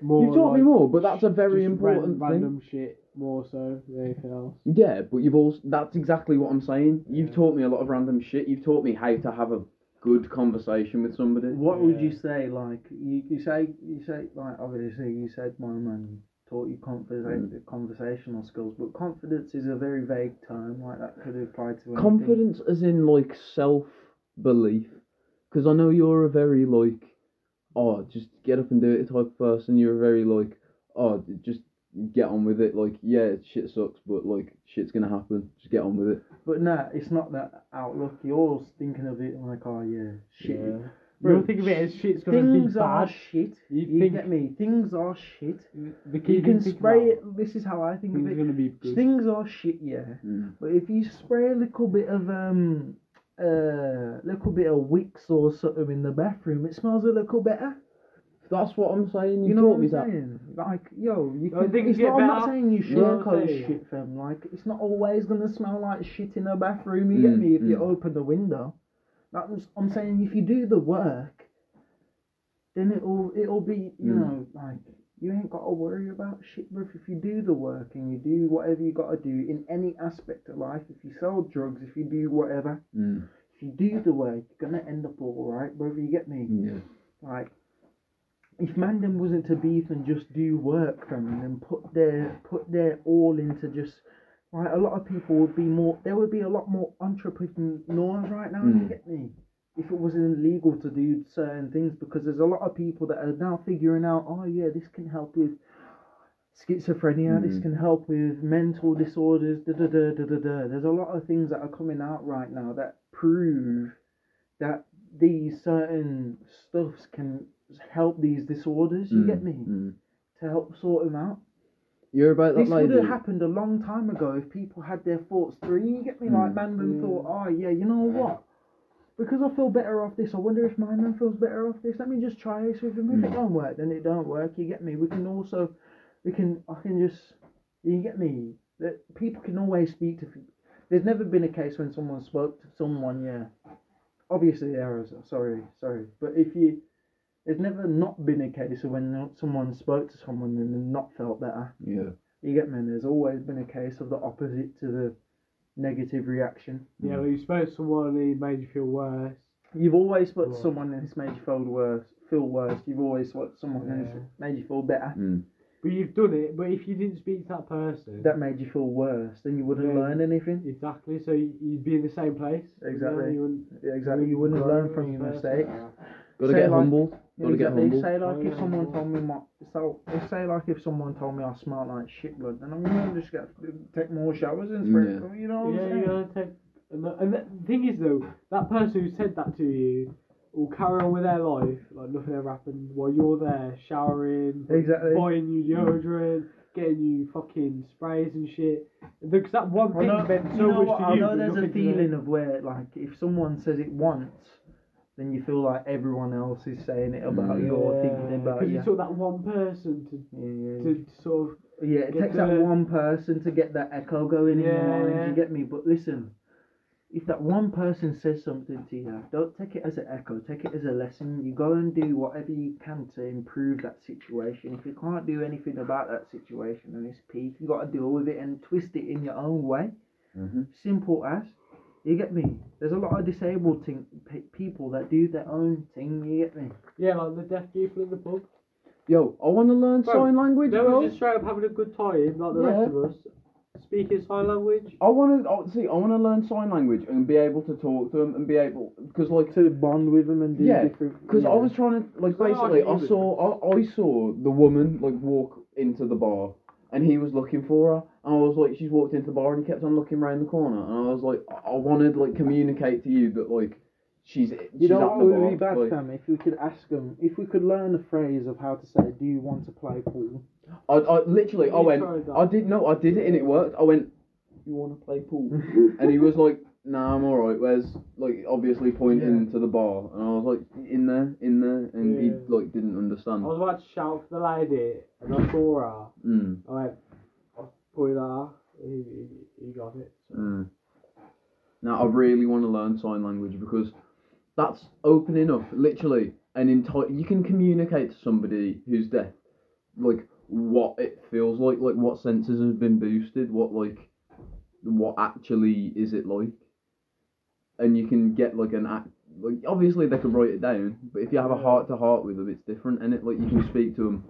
more. You've taught me more, but that's a very important thing. Random shit more so than anything else. Yeah, but you've also that's exactly what I'm saying. You've Yeah. taught me a lot of random shit. You've taught me how to have a good conversation with somebody. What would you say? Like you, you say, you say, like obviously you said my man taught you conversa- mm. conversational skills, but confidence is a very vague term. Like that could apply to anything. Confidence as in like self belief. Because I know you're a very like, oh, just get up and do it type of person. You're a very like, oh, just get on with it. Like, yeah, shit sucks, but like, shit's gonna happen. Just get on with it. But nah, it's not that outlook. You're always thinking of it like, oh yeah, shit. You Bro, don't think of it as shit's gonna be Things are shit. You You, think- get me? Things are shit. The key You can thing to think spray it. This is how I think of it. gonna be good. Things are shit, yeah. Mm. But if you spray a little bit of um, uh, little bit of Wicks or something in the bathroom, it smells a little better. That's what I'm saying. You, You know taught what me I'm that. saying? Like, yo, you I can. think It's you not, get I'm not saying you You know what I'm sugarcoat saying? shit, fam. Like, it's not always gonna smell like shit in a bathroom. You get Mm, me? If you mm. open the window, that's, I'm saying if you do the work, then it'll it'll be you Mm. know like you ain't got to worry about shit, bro. If you do the work and you do whatever you got to do in any aspect of life, if you sell drugs, if you do whatever, Mm. if you do the work, you're gonna end up all right, brother. You get me? Yeah. Like, if Mandem wasn't to beef and just do work from and put their put their all into just right, a lot of people would be more there would be a lot more entrepreneurs right now, you Mm. get me? If it wasn't illegal to do certain things because there's a lot of people that are now figuring out, oh yeah, this can help with schizophrenia, this Mm. can help with mental disorders, da da da da da da. There's a lot of things that are coming out right now that prove that these certain stuffs can help these disorders. You Mm, get me? mm. To help sort them out. You're about that This would have happened a long time ago if people had their thoughts through. You get me? Like Mm. Mandan thought, oh yeah, you know what? Because I feel better off this, I wonder if my man feels better off this. Let me just try this with him. If it Mm. don't work, then it don't work. You get me? We can also, we can, I can just You get me? That people can always speak to. There's never been a case when someone spoke to someone. Yeah, obviously there is. Sorry, sorry, but if you, there's never not been a case of when someone spoke to someone and then not felt better. Yeah. You get me? And there's always been a case of the opposite to the negative reaction. Yeah, like you spoke to someone and it made you feel worse. You've always spoke to someone and it's made you feel worse. Feel worse. You've always spoke to someone and it's made you feel better. Mm. But you've done it. But if you didn't speak to that person, That made you feel worse. Then you wouldn't Yeah. learn anything. exactly. So you- you'd be in the same place. you know, Exactly. you wouldn't- Yeah, exactly. You wouldn't learn from your a person. mistakes. Gotta Say get like- humbled. Yeah, Gotta get exactly. humbled. Say like Oh, if yeah, someone told me my so say like if someone told me I smell like shit blood, then I'm gonna just get take more showers and spray. Yeah. You know what Yeah, I'm you gotta take. And the, and the thing is though, that person who said that to you will carry on with their life like nothing ever happened while you're there showering, Exactly. buying you deodorant, getting you fucking sprays and shit. Because that one thing meant so much what, to I you. know but there's a nothing to them. feeling of where like if someone says it once, then you feel like everyone else is saying it about you or thinking about because you. you took that one person to Yeah, yeah. to sort of Yeah, it Get takes that one person to get that echo going in your mind. yeah. You get me? But listen, if that one person says something to you, don't take it as an echo. Take it as a lesson. You go and do whatever you can to improve that situation. If you can't do anything about that situation and it's peak, you got to deal with it and twist it in your own way. Mm-hmm. Simple as. You get me? There's a lot of disabled thing, people that do their own thing. You get me? yeah, like the deaf people in the pub. Yo, I want to learn Bro, sign language, They bro. were just straight up having a good time, like the rest of us, speaking sign language. I want to oh, see. I want to learn sign language and be able to talk to them and be able because like To bond with them and do Yeah, different. because I was trying to like basically I saw I, I saw the woman like walk into the bar and he was looking for her and I was like she's walked into the bar and he kept on looking around the corner and I was like I, I wanted like communicate to you that like she's she's You know at what would be bad, like, Sam? If we could ask them, if we could learn a phrase of how to say, "Do you want to play pool?" I, I literally I went. I did no I did it and it worked I went you want to play pool *laughs* and he was like nah I'm alright where's like obviously pointing to the bar and I was like in there in there and he like didn't understand I was about to shout for the lady, and I saw her. mm, I went, I pointed at her. He, he, he got it. Mm. now I really want to learn sign language because that's opening up literally an entire you can communicate to somebody who's deaf like what it feels like like what senses have been boosted what like what actually is it like and you can get like an act like obviously they can write it down but if you have a heart to heart with them it's different and it like you can speak to them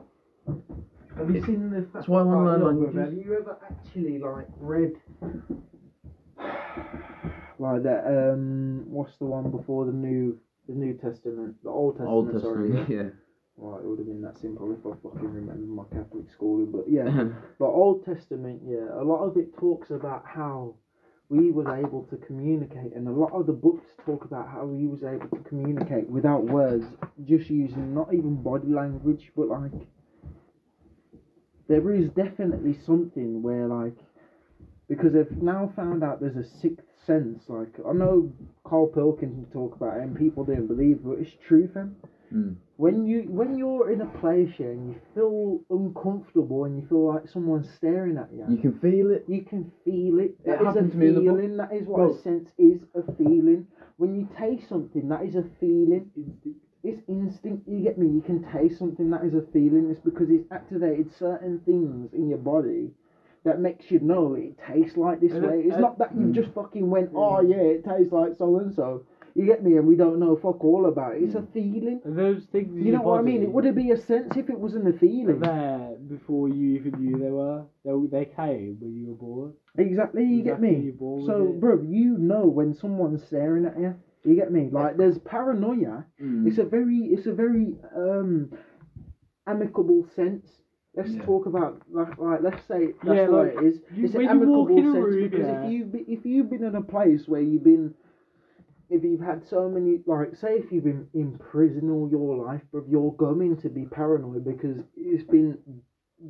Have you seen the? That's why I wanna learn languages. Have you ever actually like read *sighs* like that? Um, what's the one before the new the New Testament, the Old Testament? old sorry. testament *laughs* yeah Well, it would have been that simple if I fucking remember my Catholic schooling, but yeah. *laughs* But Old Testament, yeah, a lot of it talks about how we was able to communicate, and a lot of the books talk about how we was able to communicate without words, just using not even body language, but like there is definitely something where like because they've now found out there's a sixth sense. Like I know Carl Pilkington talk about it, and people didn't believe, but it's true, fam Mm. when you when you're in a place yeah, and you feel uncomfortable and you feel like someone's staring at you, you can feel it you can feel it. It That is happened a to me in the feeling. That is what a sense is. A feeling. When you taste something, that is a feeling. It's instinct. You get me? You can taste something. That is a feeling. It's because it's activated certain things in your body that makes you know it tastes like this And it- way. It's not that you Mm. just fucking went, oh yeah, it tastes like so and so. You get me? And we don't know fuck all about it. It's a feeling. And those things. You know what I mean? It would it be a sense if it wasn't a feeling. there before you even knew they were. They, they came when you were born. Exactly, you get me? So, bro, you know when someone's staring at you. You get me? Like, there's paranoia. Mm. It's a very, it's a very um amicable sense. Let's Yeah. talk about like, like let's say that's Yeah, way like, it is. you- it's an amicable sense because yeah. if you if you've been in a place where you've been if you've had so many like say if you've been in prison all your life, bro, you're going to be paranoid because it's been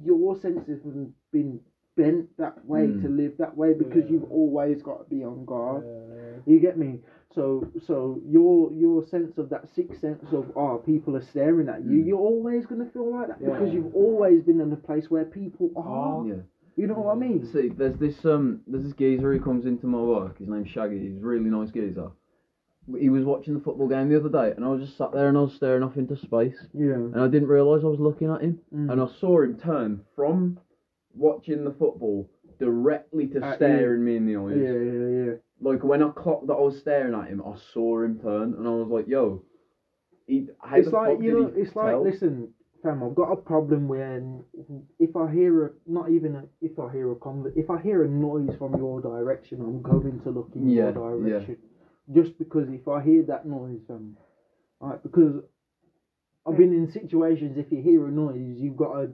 your senses have been bent that way Mm. to live that way because Yeah. you've always got to be on guard. Uh, You get me? So so your your sense of that sixth sense of oh people are staring at you, Mm. you're always gonna feel like that because you've always been in a place where people are. Oh. yeah You know what I mean? See, there's this um, there's this geezer who comes into my work. His name's Shaggy. He's a really nice geezer. He was watching the football game the other day, and I was just sat there and I was staring off into space, Yeah. and I didn't realise I was looking at him, Mm. and I saw him turn from watching the football directly to staring me in the eyes. Yeah, yeah, yeah. Like when I clocked that I was staring at him, I saw him turn, and I was like, "Yo, he, it's like you know, it's like listen, fam. I've got a problem when if I hear a not even a, if I hear a conv- if I hear a noise from your direction, I'm going to look in Yeah, your direction. Just because if I hear that noise, fam, right? Because I've been in situations. If you hear a noise, you've got to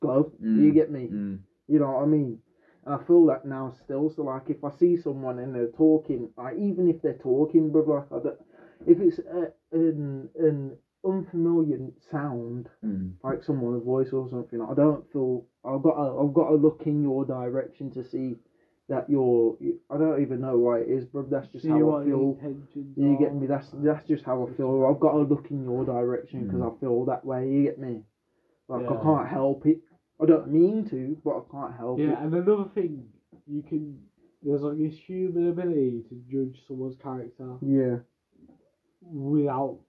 go. Mm, You get me? Mm. You know what I mean? And I feel that now still. So like, if I see someone and they're talking, like even if they're talking, bro, like I don't, if it's a, an an unfamiliar sound, Mm. like someone's voice or something, I don't feel I've got to, I've got to look in your direction to see that you're. I don't even know why it is, bro. That's just See how what I feel. intentions You are. get me? That's that's just how I feel. I've got to look in your direction because mm. I feel that way. You get me? Like I can't help it. I don't mean to, but I can't help it. Yeah, and another thing, you can. There's like this human ability to judge someone's character Yeah. without ju-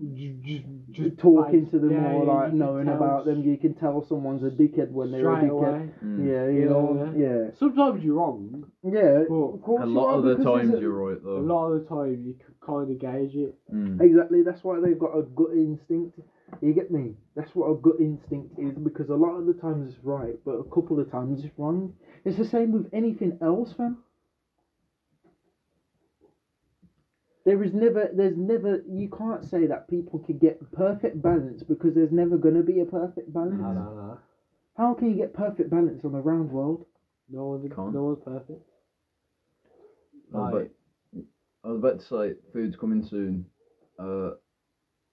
just just talking like, to them yeah, or you like knowing about them. You can tell someone's a dickhead when they're a dickhead. away. Mm. Yeah, you know. Yeah. Sometimes you're wrong. Yeah. But of course A lot of the times you're right though. A lot of the time, you can kind of gauge it. Mm. Exactly. That's why they've got a gut instinct. You get me? That's what a gut instinct is because a lot of the times it's right, but a couple of times it's wrong. It's the same with anything else, fam. There is never, there's never, you can't say that people can get perfect balance because there's never going to be a perfect balance. No, no, no. How can you get perfect balance on a round world? No one's, Can't. no one's perfect. I was, Like, about, I was about to say food's coming soon, uh,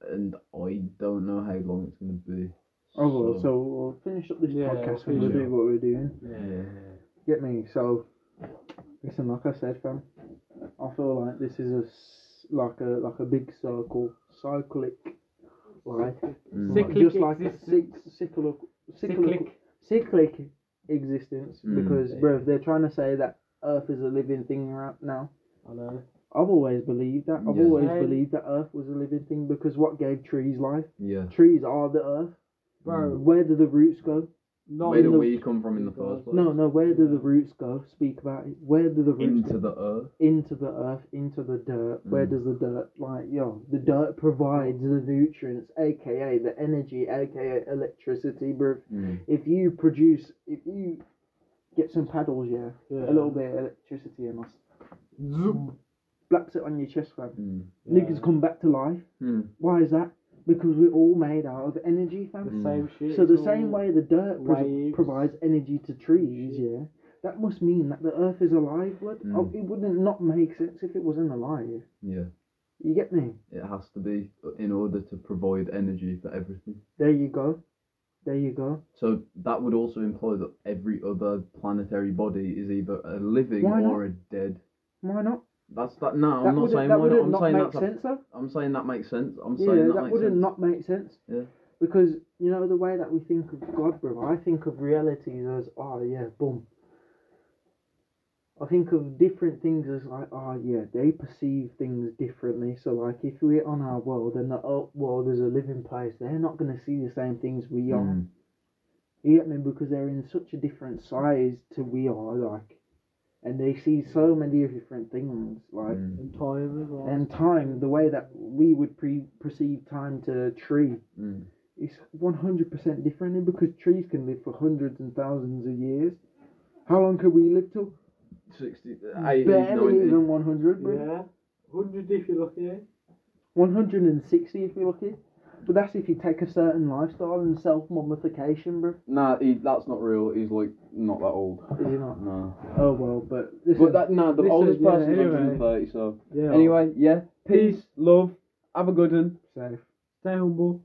and I don't know how long it's gonna be. Oh, well, so we'll finish up this Yeah, podcast we'll and we'll finish do what we're doing. yeah. Get me? So, listen, like I said, fam, I feel like this is a s- like a like a big circle, cyclic, right? Mm. Cyclic just like existence. cyc- cyclic, cyclic, Cyclic. cyclic existence. Mm. Because, Yeah. bro, they're trying to say that Earth is a living thing right now. I know. I've always believed that. I've Yeah. always Same. believed that Earth was a living thing because what gave trees life? Yeah. Trees are the Earth. Bro, Where do the roots go? Not Where do the- we come from in the first place? No, no. Where do the roots go? Speak about it. Where do the roots Into go? the earth. into the earth, into the dirt. Where Mm. does the dirt, like, yo, the dirt provides the nutrients, aka the energy, aka electricity, bro. Mm. If you produce, if you get some paddles, yeah, Yeah. a little bit of electricity and us, Zoom. blaps it on your chest, fam. Mm. Niggas come back to life. Mm. Why is that? Because we're all made out of energy, fam. Mm. same shit. So the same way the dirt pro- waves. provides energy to trees, yeah, that must mean that the earth is alive, blood. Mm. Oh, it wouldn't not make sense if it wasn't alive. Yeah. You get me? It has to be in order to provide energy for everything. There you go. There you go. So that would also imply that every other planetary body is either a living Why or a dead. Why not? That's that. No, that I'm not saying that why wouldn't. I'm not saying make. A, sense, though. I'm saying that makes sense. I'm Yeah, saying that, that makes wouldn't sense. not make sense. Yeah. Because you know the way that we think of God, bro. I think of reality as, oh yeah, boom. I think of different things as like, oh yeah, they perceive things differently. So like, if we're on our world and the uh, world is a living place, they're not gonna see the same things we are. Mm. You get me? Because they're in such a different size to we are, like, and they see so many different things, like. Mm. And time as well. And time, the way that we would pre- perceive time to a tree, Mm. is 100% different because trees can live for hundreds and thousands of years. How long could we live till? 60, 80, Barely 90. even 100, bro. yeah. 100 if you're lucky. 160 if you're lucky. But that's if you take a certain lifestyle and self mummification, bro. Nah, he, that's not real. He's like not that old. Is he not? No. Oh well, but listen, But that nah, the Listen, oldest yeah, person's anyway. 130. So Yeah. anyway, yeah. Peace, love. Have a good one. safe. Stay humble.